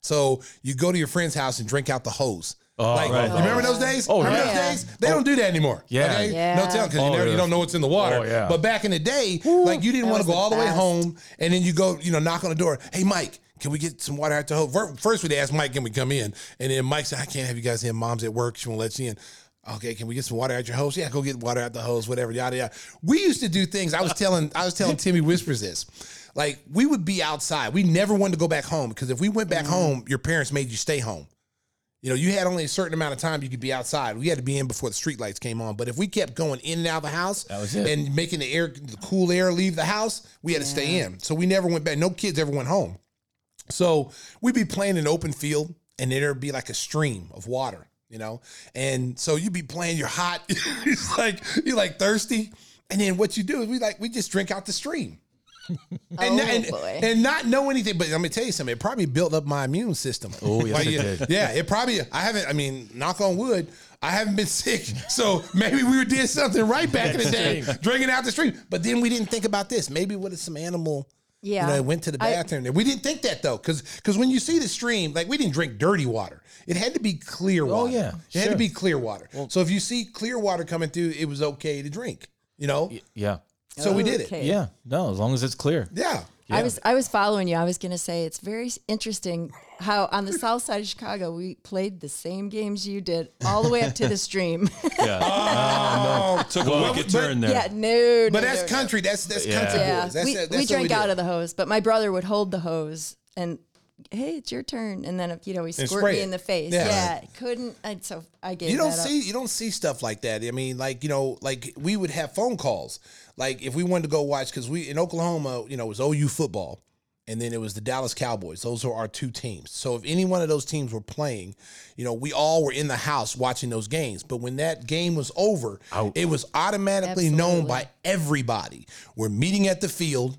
So you go to your friend's house and drink out the hose. Oh, like, right. you remember those days? Oh, remember yeah. those days? They don't do that anymore. Yeah. Okay? Yeah. No telling because Oh, you, never- you don't know what's in the water. Oh, yeah. But back in the day, like you didn't want to go the all the way home and then you go, you know, knock on the door. Hey, Mike. Can we get some water out the hose? First, we'd ask Mike, can we come in? And then Mike said, I can't have you guys in. Mom's at work. She won't let you in. Okay, can we get some water out your hose? Yeah, go get water out the hose, whatever, yada yada. We used to do things. I was telling, I was telling Timmy Whispers this. Like we would be outside. We never wanted to go back home because if we went back home, your parents made you stay home. You know, you had only a certain amount of time you could be outside. We had to be in before the street lights came on. But if we kept going in and out of the house and making the air, the cool air leave the house, we had to stay in. So we never went back. No kids ever went home. So we'd be playing in an open field, and then there'd be like a stream of water, you know. And so you'd be playing, you're hot, it's like you're like thirsty, and then what you do is we like we just drink out the stream. and, Oh, and, boy. and not know anything, but let me tell you something. It probably built up my immune system. Oh, yes, Like, it yeah, did. Yeah, it probably. I haven't. I mean, knock on wood. I haven't been sick, so maybe we were did something right back in the day, drinking out the stream. But then we didn't think about this. Maybe what is some animal? Yeah. you know, went to the bathroom. there. we didn't think that though, because because when you see the stream, like we didn't drink dirty water. It had to be clear oh, water. Oh, yeah, it had to be clear water. so if you see clear water coming through, it was okay to drink. You know, yeah. So we did it. Yeah. No, as long as it's clear. Yeah. I was I was following you. I was going to say it's very interesting how on the south side of Chicago we played the same games you did all the way up to the stream. Yeah. Oh, uh, Took a wicked but- turn there. yeah, no, but no, that's no, no. country. That's that's Yeah. country Yeah, boys. That's, we, that's we drank did. out of the hose, but my brother would hold the hose and hey, it's your turn, and then you know he squirt me it. in the face. Yeah. Yeah, couldn't. And so I gave you don't that up. see you don't see stuff like that. I mean, like you know, like we would have phone calls. Like if we wanted to go watch, because we in Oklahoma, you know, it was OU football, and then it was the Dallas Cowboys. Those are our two teams. So if any one of those teams were playing, you know, we all were in the house watching those games. But when that game was over, it was automatically known by everybody. We're meeting at the field.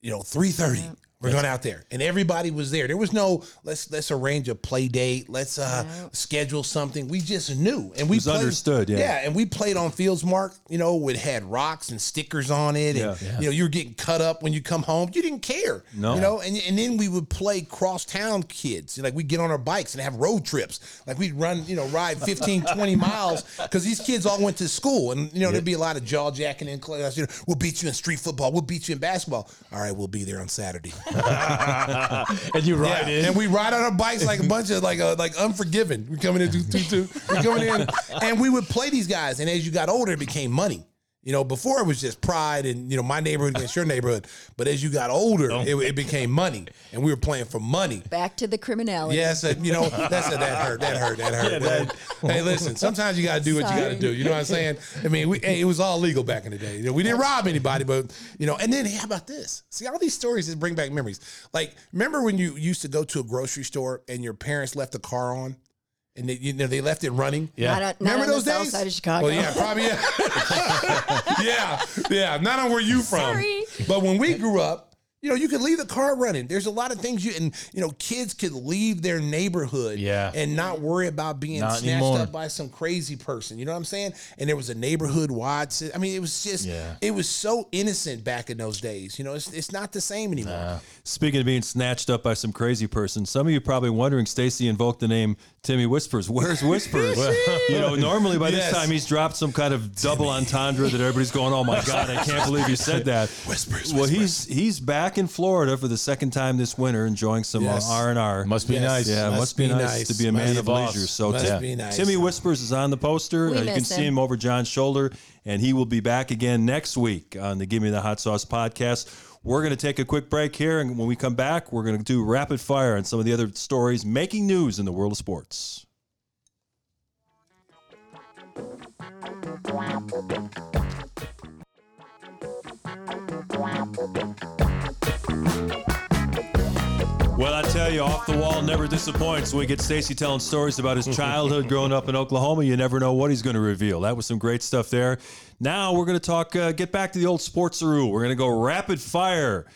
You know, three thirty. We're going out there, and everybody was there. There was no let's let's arrange a play date. Let's uh, schedule something. We just knew, and we understood, yeah. yeah, and we played on fields Mark. You know, it had rocks and stickers on it, and Yeah. you know you were getting cut up when you come home. You didn't care, No. You know, and and then we would play crosstown kids. Like we'd get on our bikes and have road trips. Like we'd run, you know, ride 15, 20 miles because these kids all went to school, and you know there'd be a lot of jaw jacking in class. You know, we'll beat you in street football. We'll beat you in basketball. All right, we'll be there on Saturday. and you ride Yeah, in. and we ride on our bikes like a bunch of like uh, like unforgiven. We coming in two two two. We coming in, and we would play these guys. And as you got older, it became money. You know, before it was just pride and you know my neighborhood against your neighborhood. But as you got older, it, it became money, and we were playing for money. Back to the criminality. Yes, and, you know that's a, that hurt, that hurt, that hurt. that- hey, listen, sometimes you got to do what you got to do. You know what I'm saying? I mean, we, hey, it was all legal back in the day. You know, we didn't rob anybody, but you know. And then hey, how about this? See, all these stories that bring back memories. Like, remember when you used to go to a grocery store and your parents left the car on, and they, you know they left it running. Yeah. Not, on- not Remember on those the south days? side of Chicago. Well, yeah, probably. Yeah, yeah, yeah. Not on where you from. Sorry. But when we grew up, you know, you could leave the car running. There's a lot of things you and you know, kids could leave their neighborhood, Yeah. and not worry about being Not snatched anymore. up by some crazy person. You know what I'm saying? And there was a neighborhood watch. I mean, it was just, Yeah. it was so innocent back in those days. You know, it's it's not the same anymore. Speaking of being snatched up by some crazy person, some of you probably wondering. Stacy invoked the name Timmy Whispers. Where's Whispers? you know, normally by Yes. this time he's dropped some kind of double entendre that everybody's going, "Oh my God, I can't believe you said that." Whispers, Well, whispers. he's he's back in Florida for the second time this winter, enjoying some Yes. R and R. Must be Yes. nice. Yeah, it must, be, nice, to be a Must man be of boss. leisure. So Must Tim- be nice. Timmy Whispers is on the poster. We Uh, you can miss see him. him over John's shoulder, and he will be back again next week on the Give Me the Hot Sauce podcast. We're going to take a quick break here, and when we come back, we're going to do rapid fire on some of the other stories making news in the world of sports. Well, I tell you, off the wall never disappoints. We get Stacy telling stories about his childhood growing up in Oklahoma, you never know what he's going to reveal. That was some great stuff there. Now we're going to talk, uh, get back to the old sports rule. We're going to go rapid fire.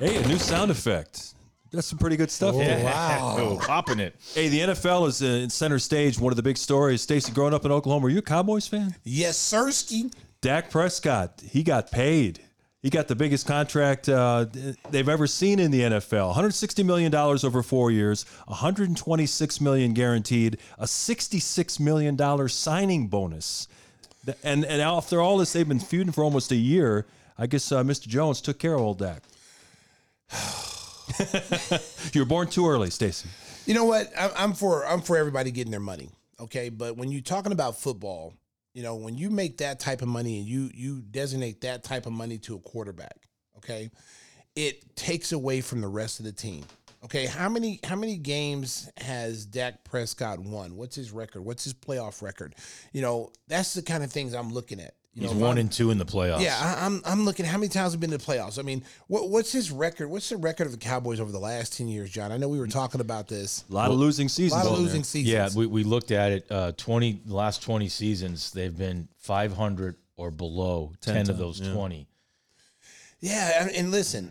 Hey, a new sound effect. That's some pretty good stuff. there. wow. Oh, popping it. Hey, the NFL is uh, in center stage. One of the big stories. Stacy, growing up in Oklahoma, are you a Cowboys fan? Yes, Sirski. Dak Prescott, he got paid. He got the biggest contract uh, they've ever seen in the NFL. 160 million dollars over four years, 126 million guaranteed, a 66 million dollar signing bonus. And and after all this, they've been feuding for almost a year. I guess uh, Mr. Jones took care of old Dak. you were born too early, Stacy. You know what? I'm for I'm for everybody getting their money. Okay, but when you're talking about football, you know, when you make that type of money and you you designate that type of money to a quarterback, okay, it takes away from the rest of the team. Okay, how many how many games has Dak Prescott won? What's his record? What's his playoff record? You know, that's the kind of things I'm looking at. You He's know, one I'm- and two in the playoffs. yeah, I, I'm I'm looking. How many times have been to the playoffs? I mean, what, what's his record? What's the record of the Cowboys over the last ten years, John? I know we were talking about this. A lot of losing A seasons. lot of in there. losing seasons. Yeah, we, we looked at it. Uh, twenty the last twenty seasons, they've been five hundred or below. Ten, of those yeah. twenty. Yeah, and, and listen,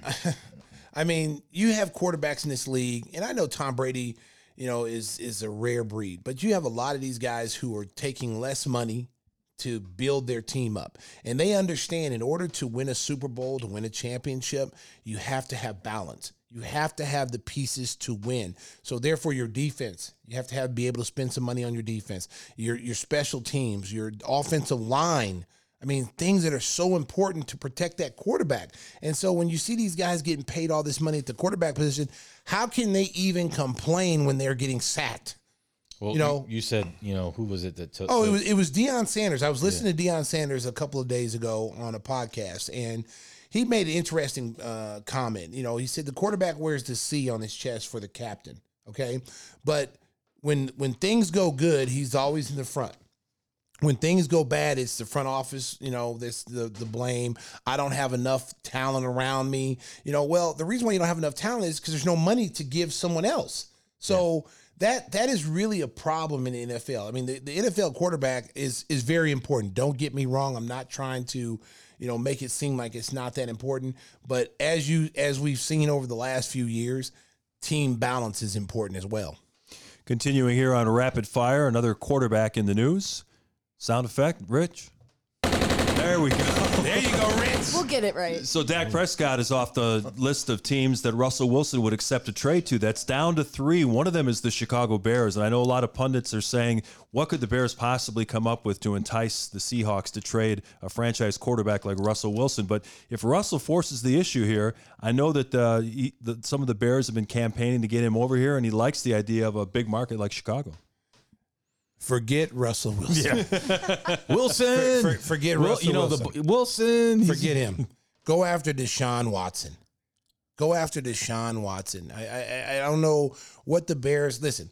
I mean, you have quarterbacks in this league, and I know Tom Brady, you know, is is a rare breed, but you have a lot of these guys who are taking less money to build their team up. And they understand in order to win a Super Bowl, to win a championship, you have to have balance. You have to have the pieces to win. So therefore your defense, you have to have be able to spend some money on your defense. Your your special teams, your offensive line, I mean, things that are so important to protect that quarterback. And so when you see these guys getting paid all this money at the quarterback position, how can they even complain when they're getting sacked? Well, You know- you, said you know who was it that took? Oh, it was it was Deion Sanders. I was listening to Deion Sanders a couple of days ago on a podcast, and he made an interesting uh, comment. You know, he said the quarterback wears the C on his chest for the captain. Okay, but when when things go good, he's always in the front. When things go bad, it's the front office. You know, this the the blame. I don't have enough talent around me. You know, well, the reason why you don't have enough talent is because there's no money to give someone else. So that that is really a problem in the NFL. I mean, the, the NFL quarterback is is very important. Don't get me wrong. I'm not trying to, you know, make it seem like it's not that important. But as you as we've seen over the last few years, team balance is important as well. Continuing here on Rapid Fire, another quarterback in the news. Sound effect, Rich. There we go. There you go, Rich. We'll get it right. So Dak Prescott is off the list of teams that Russell Wilson would accept a trade to. That's down to three. One of them is the Chicago Bears, and I know a lot of pundits are saying, what could the Bears possibly come up with to entice the Seahawks to trade a franchise quarterback like Russell Wilson? But if Russell forces the issue here, I know that, uh, he, that some of the Bears have been campaigning to get him over here, and he likes the idea of a big market like Chicago. Forget Russell Wilson. Yeah. Wilson. For- for- forget Wil- Russell You know Wilson. the Wilson. Forget him. Go after Deshaun Watson. Go after Deshaun Watson. I I, I don't know what the Bears. Listen,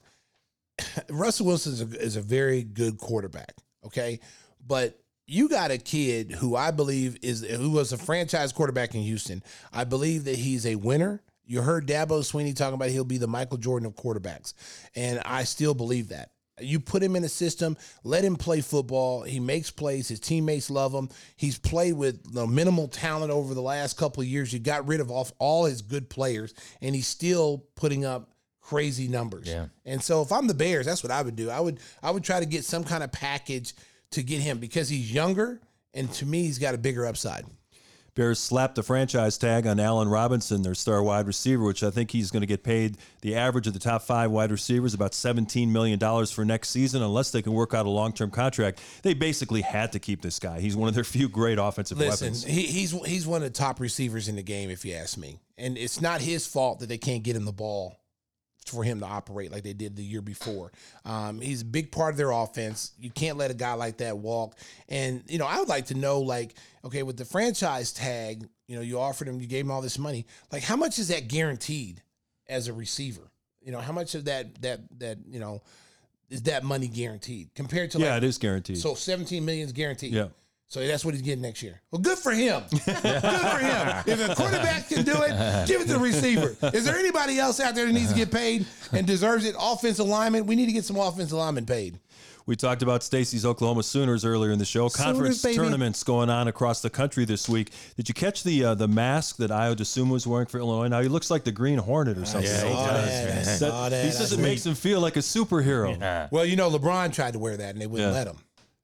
Russell Wilson is a, is a very good quarterback. Okay, but you got a kid who I believe is who was a franchise quarterback in Houston. I believe that he's a winner. You heard Dabo Swinney talking about he'll be the Michael Jordan of quarterbacks, and I still believe that. You put him in a system, let him play football. He makes plays. His teammates love him. He's played with you know, minimal talent over the last couple of years. You got rid of off all his good players, and he's still putting up crazy numbers. Yeah. And so if I'm the Bears, that's what I would do. I would I would try to get some kind of package to get him because he's younger, and to me, he's got a bigger upside. Bears slapped the franchise tag on Allen Robinson, their star wide receiver, which I think he's going to get paid the average of the top five wide receivers, about $17 million for next season, unless they can work out a long term contract. They basically had to keep this guy. He's one of their few great offensive Listen, weapons. he, he's he's one of the top receivers in the game, if you ask me. And it's not his fault that they can't get him the ball for him to operate like they did the year before. Um, he's a big part of their offense. You can't let a guy like that walk. And you know, I would like to know, like, okay, with the franchise tag, you know, you offered him, you gave him all this money. Like, how much is that guaranteed as a receiver? You know, how much of that that that you know is that money guaranteed compared to Yeah, like it is guaranteed. so 17 million is guaranteed. Yeah. So that's what he's getting next year. Well, good for him. good for him. If a quarterback can do it, give it to the receiver. Is there anybody else out there that needs to get paid and deserves it? Offensive lineman. We need to get some offensive linemen paid. We talked about Stacy's Oklahoma Sooners earlier in the show. Conference baby. tournaments going on across the country this week. Did you catch the uh, the mask that Ayo Dosunmu was wearing for Illinois? Now he looks like the Green Hornet or something. Yeah, he does, that. man. That. he says it makes him feel like a superhero. Yeah. Well, you know, LeBron tried to wear that and they wouldn't Yeah. let him.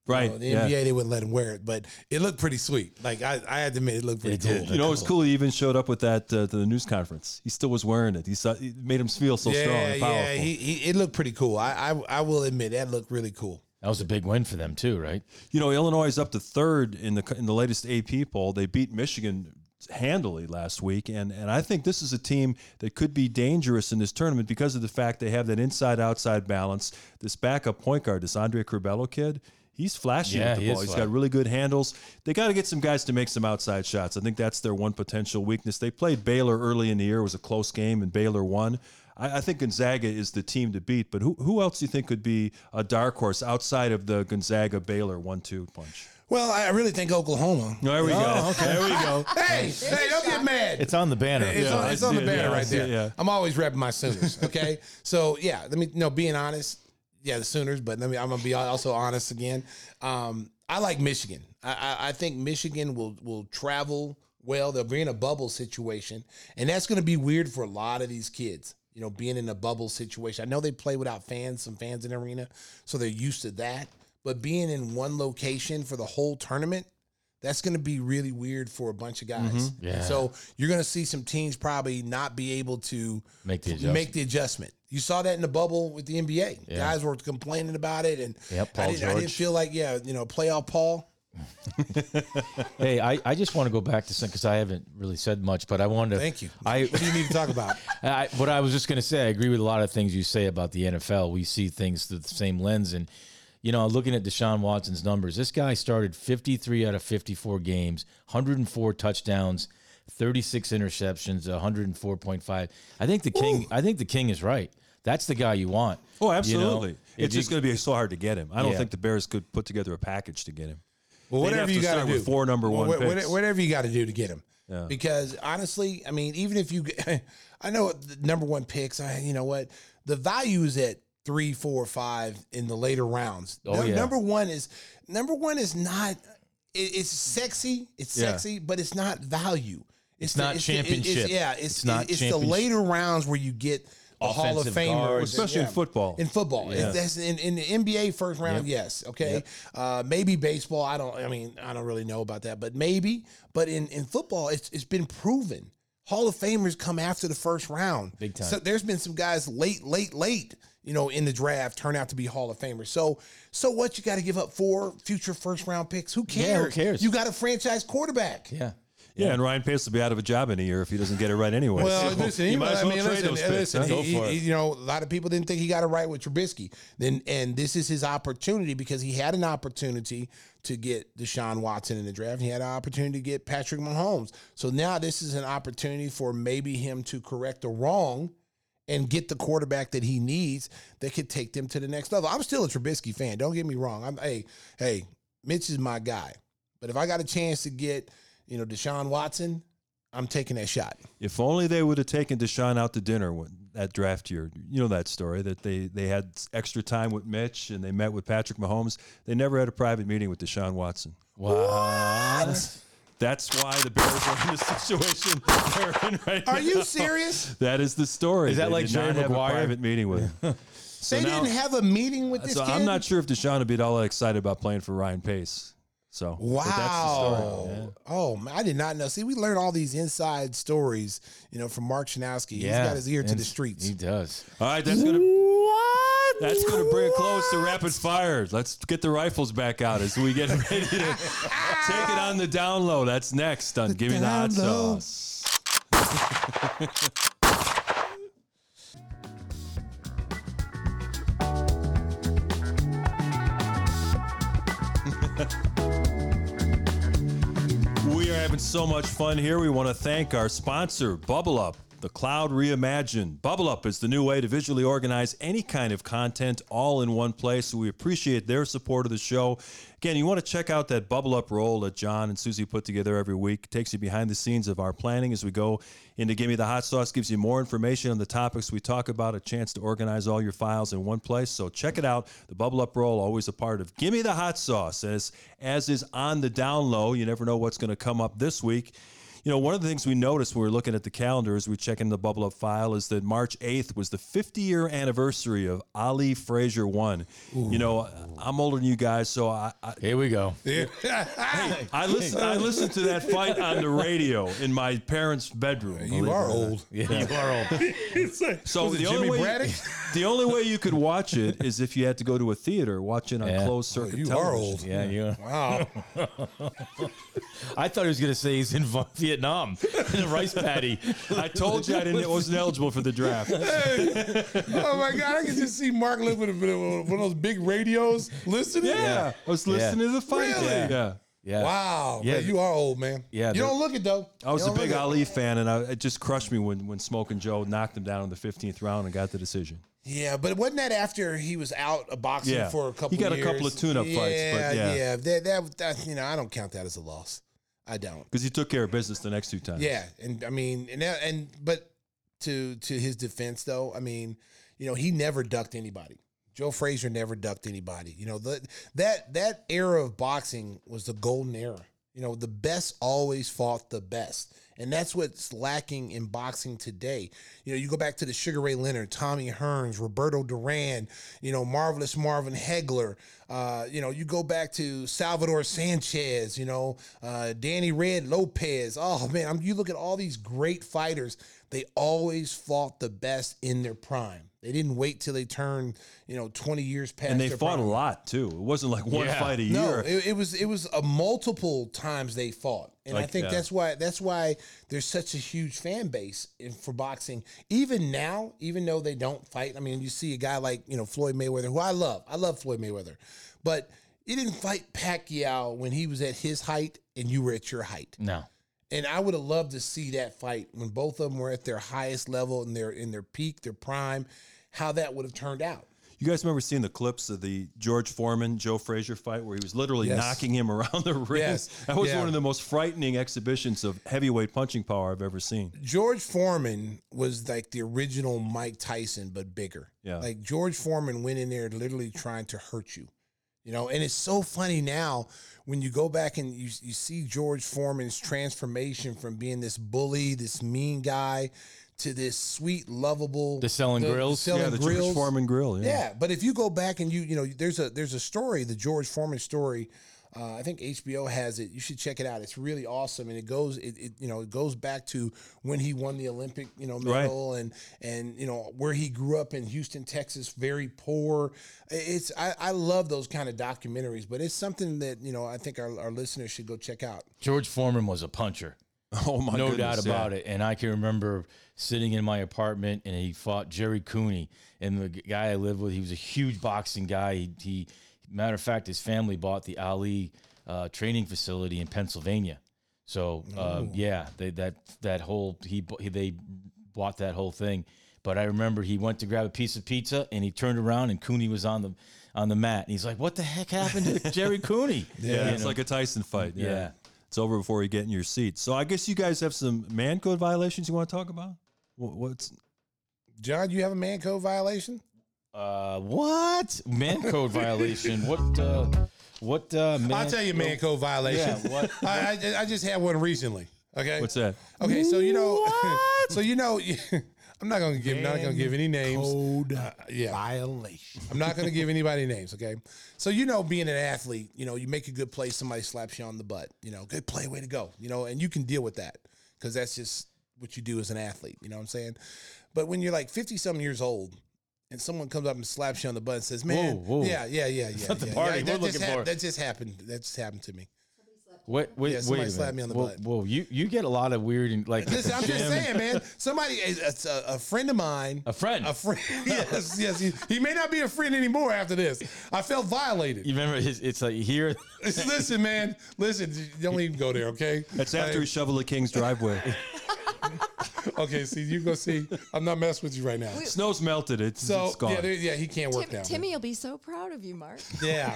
Right. You know, the yeah. NBA, they wouldn't let him wear it, but it looked pretty sweet. Like I, I had to admit, it looked pretty It cool. did. You know, it was cool. He even showed up with that uh, to the news conference. He still was wearing it. He saw, it made him feel so strong yeah, and powerful. yeah. He, he, it looked pretty cool. I, I, I will admit that looked really cool. That was a big win for them too, right? you know, Illinois is up to third in the in the latest AP poll. They beat Michigan handily last week, and and I think this is a team that could be dangerous in this tournament because of the fact they have that inside outside balance. This backup point guard, this Andre Curbelo kid. He's flashy Yeah, with the he ball. is He's flashy. got really good handles. They got to get some guys to make some outside shots. I think that's their one potential weakness. They played Baylor early in the year. It was a close game, and Baylor won. I, I think Gonzaga is the team to beat. But who, who else do you think could be a dark horse outside of the Gonzaga Baylor one two punch? Well, I really think Oklahoma. There we go. Oh, there we go. Hey, hey, don't get mad. It's on the banner. It's, Yeah, on, it's on the banner yeah, right there. it, yeah. I'm always repping my Sooners. Okay, so yeah, let me you know being honest. Yeah, the Sooners, but let me. I'm gonna be also honest again. Um, I like Michigan. I, I, I think Michigan will will travel well. They'll be in a bubble situation, and that's gonna be weird for a lot of these kids. You know, being in a bubble situation. I know they play without fans, some fans in the arena, so they're used to that. But being in one location for the whole tournament, that's going to be really weird for a bunch of guys. Yeah. So you're going to see some teams probably not be able to Make the adjustment. make the adjustment. You saw that in the bubble with the NBA. Yeah. Guys were complaining about it, and Yep, Paul I, didn't, I didn't feel like yeah, you know, playoff Paul. Hey, I, I just want to go back to some because I haven't really said much, but I wanted to. Thank you. I, what do you need to talk about? I what I was just going to say, I agree with a lot of things you say about the NFL. We see things through the same lens, and you know, looking at Deshaun Watson's numbers, this guy started 53 out of 54 games, 104 touchdowns, 36 interceptions, 104.5. I think the king. I think the king is right. That's the guy you want. Oh, You know, absolutely. it's just going to be so hard to get him. I don't Yeah. think the Bears could put together a package to get him. Well, They'd whatever you got to do. four number one Wha- wha- picks. Whatever you got to do to get him. Yeah. Because honestly, I mean, even if you, I know the number one picks. I, you know what, the value is at three, four, five in the later rounds. Oh, Num- yeah. Number one is number one is not. It, it's sexy. It's Yeah. sexy, but it's not value. It's not championship. yeah, it's, It's not It's the later rounds where you get the Hall of Offensive Famers, guards. Especially in football. In football, Yeah. That's in, in the NBA first round. Yes, okay. Uh, maybe baseball. I don't. I mean, I don't really know about that, but maybe. But in in football, it's it's been proven. Hall of Famers come after the first round. Big time. So there's been some guys late, late, late, you know, in the draft turn out to be Hall of Famers. So so what? You got to give up four future first round picks. Who cares? Yeah, who cares? You got a franchise quarterback. Yeah. Yeah, and Ryan Pace will be out of a job in a year if he doesn't get it right anyway. Well, So listen, you he might might, as I well mean, trade listen, those picks. listen huh? he- he- you know, a lot of people didn't think he got it right with Trubisky. Then, and this is his opportunity because he had an opportunity to get Deshaun Watson in the draft. He had an opportunity to get Patrick Mahomes. So now this is an opportunity for maybe him to correct a wrong and get the quarterback that he needs that could take them to the next level. I'm still a Trubisky fan. Don't get me wrong. I'm hey, hey, Mitch is my guy. But if I got a chance to get, you know, Deshaun Watson, I'm taking that shot. If only they would have taken Deshaun out to dinner when, that draft year. You know that story that they they had extra time with Mitch and they met with Patrick Mahomes. They never had a private meeting with Deshaun Watson. What? That's why the Bears are in the situation they're in right Are now. you serious? That is the story. Is that They like did not Jerry have Maguire? a private meeting with him. they now- didn't have a meeting with this so kid. I'm not sure if Deshaun would be all that excited about playing for Ryan Pace. So but that's the story. Wow. Oh, man, I did not know. See, we learn all these inside stories, you know, from Mark Schanowski. He's got his ear to the streets. He does. All right, that's gonna what? That's gonna bring it close to rapid fire. Let's get the rifles back out as we get ready to take it on the down low. That's next on Give Me the Hot low. Sauce. having so much fun here. We want to thank our sponsor, Bubble Up, the cloud reimagined. Bubble Up is the new way to visually organize any kind of content all in one place. So we appreciate their support of the show. Again, you want to check out that Bubble Up roll that John and Susie put together every week. It takes you behind the scenes of our planning as we go into Give Me the Hot Sauce, gives you more information on the topics we talk about, a chance to organize all your files in one place. So check it out. The Bubble Up roll, always a part of Give Me the Hot Sauce. As, as is on the down low, you never know what's going to come up this week. You know, one of the things we noticed when we were looking at the calendar as we check in the Bubble Up file is that March 8th was the 50 year anniversary of Ali Frazier 1. You know, I'm older than you guys, so I, I, Here we go. I listened. I listened to that fight on the radio in my parents' bedroom. you are old. Yeah, you are old. So Was it the only Jimmy way Braddock? the only way you could watch it is if you had to go to a theater, watch it on Yeah. closed oh, circuit you are old. Yeah, you. Wow. I thought he was going to say he's in Vietnam, in a rice paddy. I told you I didn't. wasn't eligible for the draft. oh my God! I can just see Mark living with one of those big radios, listening. Yeah, I was listening to the fight. Really? Yeah. Yeah. Wow. Yeah. man, you are old, man. Yeah, You don't look it though. I was a big look it. Ali fan, and I, it just crushed me when when Smoking Joe knocked him down in the 15th round and got the decision. Yeah, but wasn't that after he was out of boxing Yeah. for a couple? He got a years? couple of tune-up fights, but yeah. yeah. That, that that you know, I don't count that as a loss. I don't. Because he took care of business the next two times. Yeah, and I mean, and and but to to his defense though, I mean, you know, he never ducked anybody. Joe Frazier never ducked anybody. You know, the that that era of boxing was the golden era. You know, the best always fought the best. And that's what's lacking in boxing today. You know, you go back to the Sugar Ray Leonard, Tommy Hearns, Roberto Duran, you know, Marvelous Marvin Hagler. Uh, you know, you go back to Salvador Sanchez, you know, uh, Danny Red Lopez. Oh, man, I'm, you look at all these great fighters, they always fought the best in their prime. They didn't wait till they turned, you know, 20 years past And they their fought prime. a lot too. It wasn't like one Yeah. fight a No, year. it, it was it was a multiple times they fought, and I think yeah. that's why that's why there's such a huge fan base in, for boxing. Even now, even though they don't fight, I mean, you see a guy like you know Floyd Mayweather, who I love. I love Floyd Mayweather, but he didn't fight Pacquiao when he was at his height and you were at your height. No. And I would have loved to see that fight when both of them were at their highest level and their in their peak, their prime, how that would have turned out. You guys remember seeing the clips of the George Foreman Joe Frazier fight where he was literally Yes. knocking him around the ring? Yes. That was Yeah. one of the most frightening exhibitions of heavyweight punching power I've ever seen. George Foreman was like the original Mike Tyson, but bigger. Yeah. Like George Foreman went in there literally trying to hurt you. You know, and it's so funny now when you go back and you, you see George Foreman's transformation from being this bully, this mean guy, to this sweet, lovable, The selling grills? selling yeah, the grills. George Foreman grill. Yeah. Yeah, but if you go back and you you know there's a there's a story, the George Foreman story. Uh, I think HBO has it. You should check it out. It's really awesome, and it goes it, it you know it goes back to when he won the Olympic you know medal and and you know where he grew up in Houston, Texas, very poor. It's I, I love those kind of documentaries, but it's something that you know I think our, our listeners should go check out. George Foreman was a puncher. Oh my no goodness, doubt yeah. about it. And I can remember sitting in my apartment and he fought Gerry Cooney. And the guy I lived with, he was a huge boxing guy. He, he matter of fact, his family bought the Ali uh, training facility in Pennsylvania. So uh, yeah, they, that that whole he, he they bought that whole thing. But I remember he went to grab a piece of pizza and he turned around and Cooney was on the on the mat and he's like, "What the heck happened to Gerry Cooney?" Yeah, You it's know? like a Tyson fight. Yeah. Yeah. It's over before you get in your seat. So I guess you guys have some man code violations you want to talk about? Wh- What's John, you have a man code violation? Uh, what man code violation? What? Uh, what? Uh, man? I'll tell you, man code violation. Yeah, what? I, I I just had one recently. Okay, what's that? Okay, so you know, so you know, I'm not gonna give not gonna give any names. Code Uh, yeah, violation. I'm not gonna give anybody names. Okay, so you know, being an athlete, you know, you make a good play, somebody slaps you on the butt. You know, good play, way to go. You know, and you can deal with that because that's just what you do as an athlete. You know what I'm saying? But when you're like 50 something years old. And someone comes up and slaps you on the butt and says, "Man, Whoa, whoa. yeah, yeah, yeah, yeah." not the yeah, party yeah, we're looking for. that just happened. That just happened to me. Wait, wait, Yeah, wait. somebody a slapped me on the whoa, butt. Whoa, you you get a lot of weird and like. Listen, I'm just saying, man. Somebody, eh, eh, it's a, a friend of mine, A friend. a friend. Yes, yes. He, he may not be a friend anymore after this. I felt violated. You remember his? It's like here. listen, man. Listen, don't even go there, okay? That's after he shoveled the King's driveway. Okay, see, you go see. I'm not messing with you right now. Snow's melted. It's, So it's gone. yeah, yeah, he can't work Tim, now. Timmy will be so proud of you, Mark. Yeah.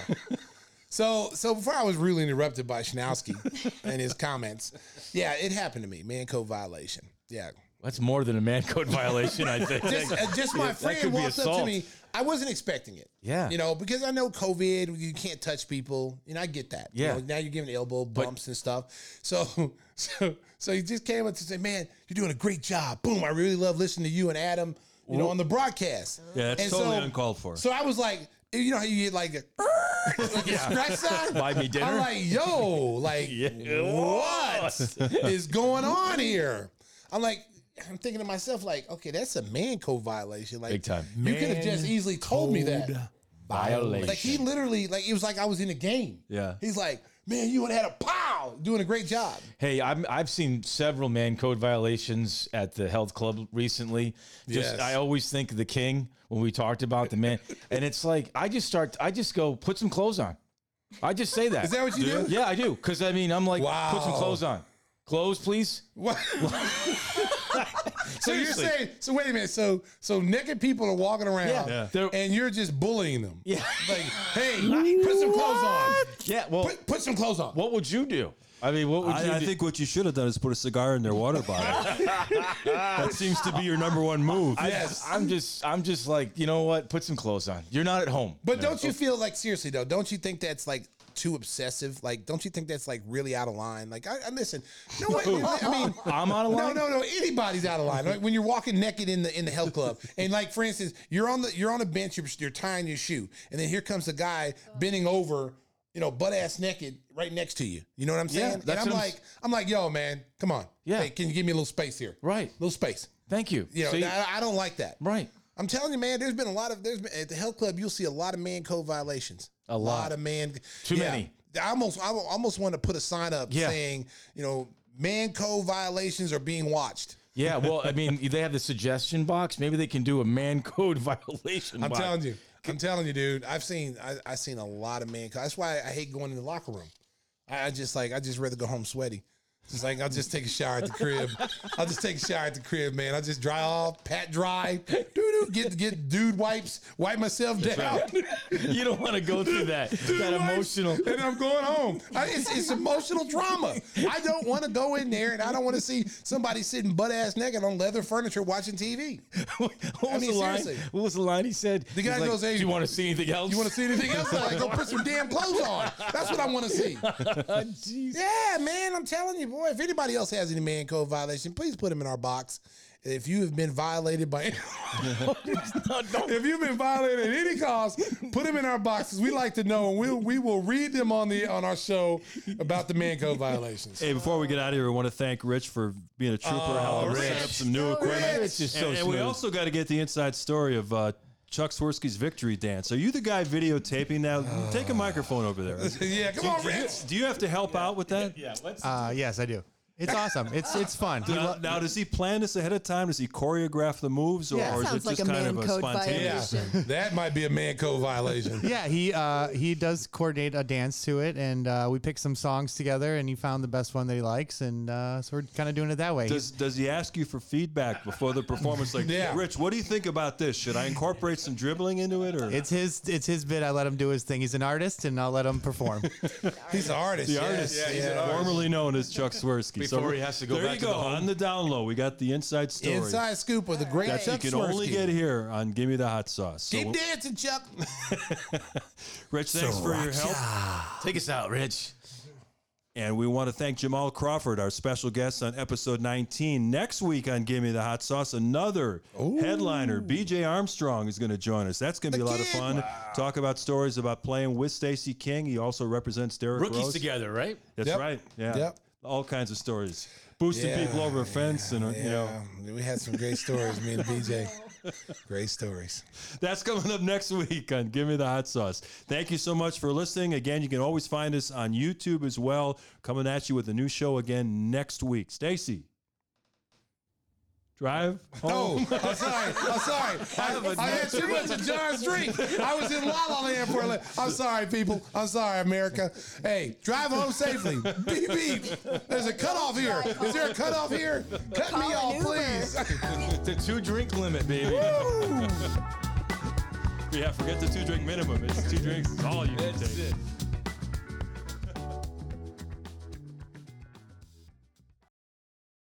So, so before I was really interrupted by Schnowski and his comments, yeah, it happened to me. Man code violation. Yeah. That's more than a man code violation, I think. just, uh, just my friend walked up to me. I wasn't expecting it. Yeah. You know, because I know COVID, you can't touch people. and I get that. You Yeah. know, now you're giving elbow bumps and stuff. So, so, so he just came up to say, "Man, you're doing a great job. Boom! I really love listening to you and Adam. You know, on the broadcast. Yeah, it's And totally uncalled for. So I was like, you know how you get like a, like a scratch sign? Buy me dinner? I'm like, yo, like, what is going on here? I'm like, I'm thinking to myself, like, okay, that's a man code violation. Like, Big time. You could have just easily told me that. Violation. Like he literally, like it was like I was in a game. Yeah. He's like, man, you would have had a pow, doing a great job. Hey, I'm, I've seen several man code violations at the health club recently. Just Yes. I always think of the king when we talked about the man, and it's like I just start. I just go put some clothes on. I just say that. Is that what you do? Yeah, I do. Because I mean, I'm like, wow. put some clothes on. Clothes, please. What? so you're saying? So wait a minute. So so naked people are walking around, Yeah. Yeah. And you're just bullying them. Yeah. Like, hey, put some clothes on. Yeah. Well, Put, put some clothes on. what would you do? I mean, what would you I, I do? think what you should have done is put a cigar in their water bottle. that seems to be your number one move. Yes. I'm just, I'm just like, you know what? Put some clothes on. You're not at home. But don't you feel like seriously though? Don't you think that's like too obsessive? Like, don't you think that's like really out of line? Like, I, I listen. No, wait, I mean, I'm out of line? no, no. No. Anybody's out of line. Like when you're walking naked in the in the health club, and like for instance, you're on the you're on a bench, you're, you're tying your shoe, and then here comes a guy bending over. You know, butt ass naked, right next to you. You know what I'm Yeah, saying? and that's I'm like, I'm like, yo, man, come on. Yeah. Hey, can you give me a little space here? Right. A little space. Thank you. You know? I, I don't like that. right. I'm telling you, man. There's been a lot of there's been at the health club. You'll see a lot of man code violations. A lot. of man. Too yeah. many. I almost I almost want to put a sign up Yeah. saying you know man code violations are being watched. Yeah, well, I mean, they have the suggestion box. Maybe they can do a man code violation. I'm box. telling you. I'm telling you, dude. I've seen I, I've seen a lot of man code. That's why I hate going in the locker room. I, I just like I just rather go home sweaty. Just like I'll just take a shower at the crib. I'll just take a shower at the crib, man. I'll just dry off, pat dry, doo-doo, get get dude wipes, wipe myself down. you don't want to go through that that emotional. and I'm going home. I, it's, it's emotional trauma. I don't want to go in there, and I don't want to see somebody sitting butt ass naked on leather furniture watching TV. what was I mean, the line? seriously. What was the line he said? The guy He's like, goes, "Hey, "Do you want to see anything else? You want to see anything else? I'm like, go put some damn clothes on. That's what I want to see. Jeez. Yeah, man, I'm telling you, boy. If anybody else has any man code violation, please put them in our box. If you have been violated by, if you've been violated at any cost, put them in our boxes. We like to know, and we we will read them on the on our show about the man code violations. Hey, before we get out of here, we want to thank Rich for being a trooper, helping set up some new equipment. Rich is so and, and we also got to get the inside story of uh, Chuck Swirsky's victory dance. Are you the guy videotaping now? Take a microphone over there. yeah, come on, Rich. Do you have to help out with that? Yeah, let's. Uh, yes, I do. It's awesome. It's it's fun. He Now, lo- now, does he plan this ahead of time? Does he choreograph the moves, or, Yeah. or is Sounds it like just a kind man of a code spontaneous? violation. That might be a man code violation. yeah, he uh, he does coordinate a dance to it, and uh, we pick some songs together, and he found the best one that he likes, and uh, so we're kind of doing it that way. Does does he ask you for feedback before the performance? Like, Yeah. Rich, what do you think about this? Should I incorporate some dribbling into it, or it's his it's his bit. I let him do his thing. He's an artist, and I'll let him perform. He's an artist. the yes. artist, Yeah, he's an artist. formerly known as Chuck Swirsky? Before he has to go there back you to go the home. on the down low. We got the inside story Inside scoop of the great that Chuck you can only get here on Give Me the Hot Sauce. So, Keep dancing, Chuck. Rich, thanks for your help. Take us out, Rich. And we want to thank Jamal Crawford, our special guest on episode 19. Next week on Give Me the Hot Sauce, another headliner, BJ Armstrong, is going to join us. That's going to be a lot of kid. fun. Talk about stories about playing with Stacey King. He also represents Derrick Rookies Rose. together, right? That's Yep. right. Yeah. Yep. All kinds of stories. Boosting Yeah, people over a fence. and, uh, you know, we had some great stories, me and BJ. Great stories. That's coming up next week on Give Me the Hot Sauce. Thank you so much for listening. Again, you can always find us on YouTube as well. Coming at you with a new show again next week. Stacy. Drive home. Oh, I'm sorry. I'm sorry. I, I had too much of John's drink. I was in La La Land for a li- I'm sorry, people. I'm sorry, America. Hey, drive home safely. Beep, beep. There's a cutoff here. Is there a cutoff here? Cut me off, please. The two drink limit, baby. Yeah, forget the two drink minimum. It's two drinks. It's all you can That's take. it.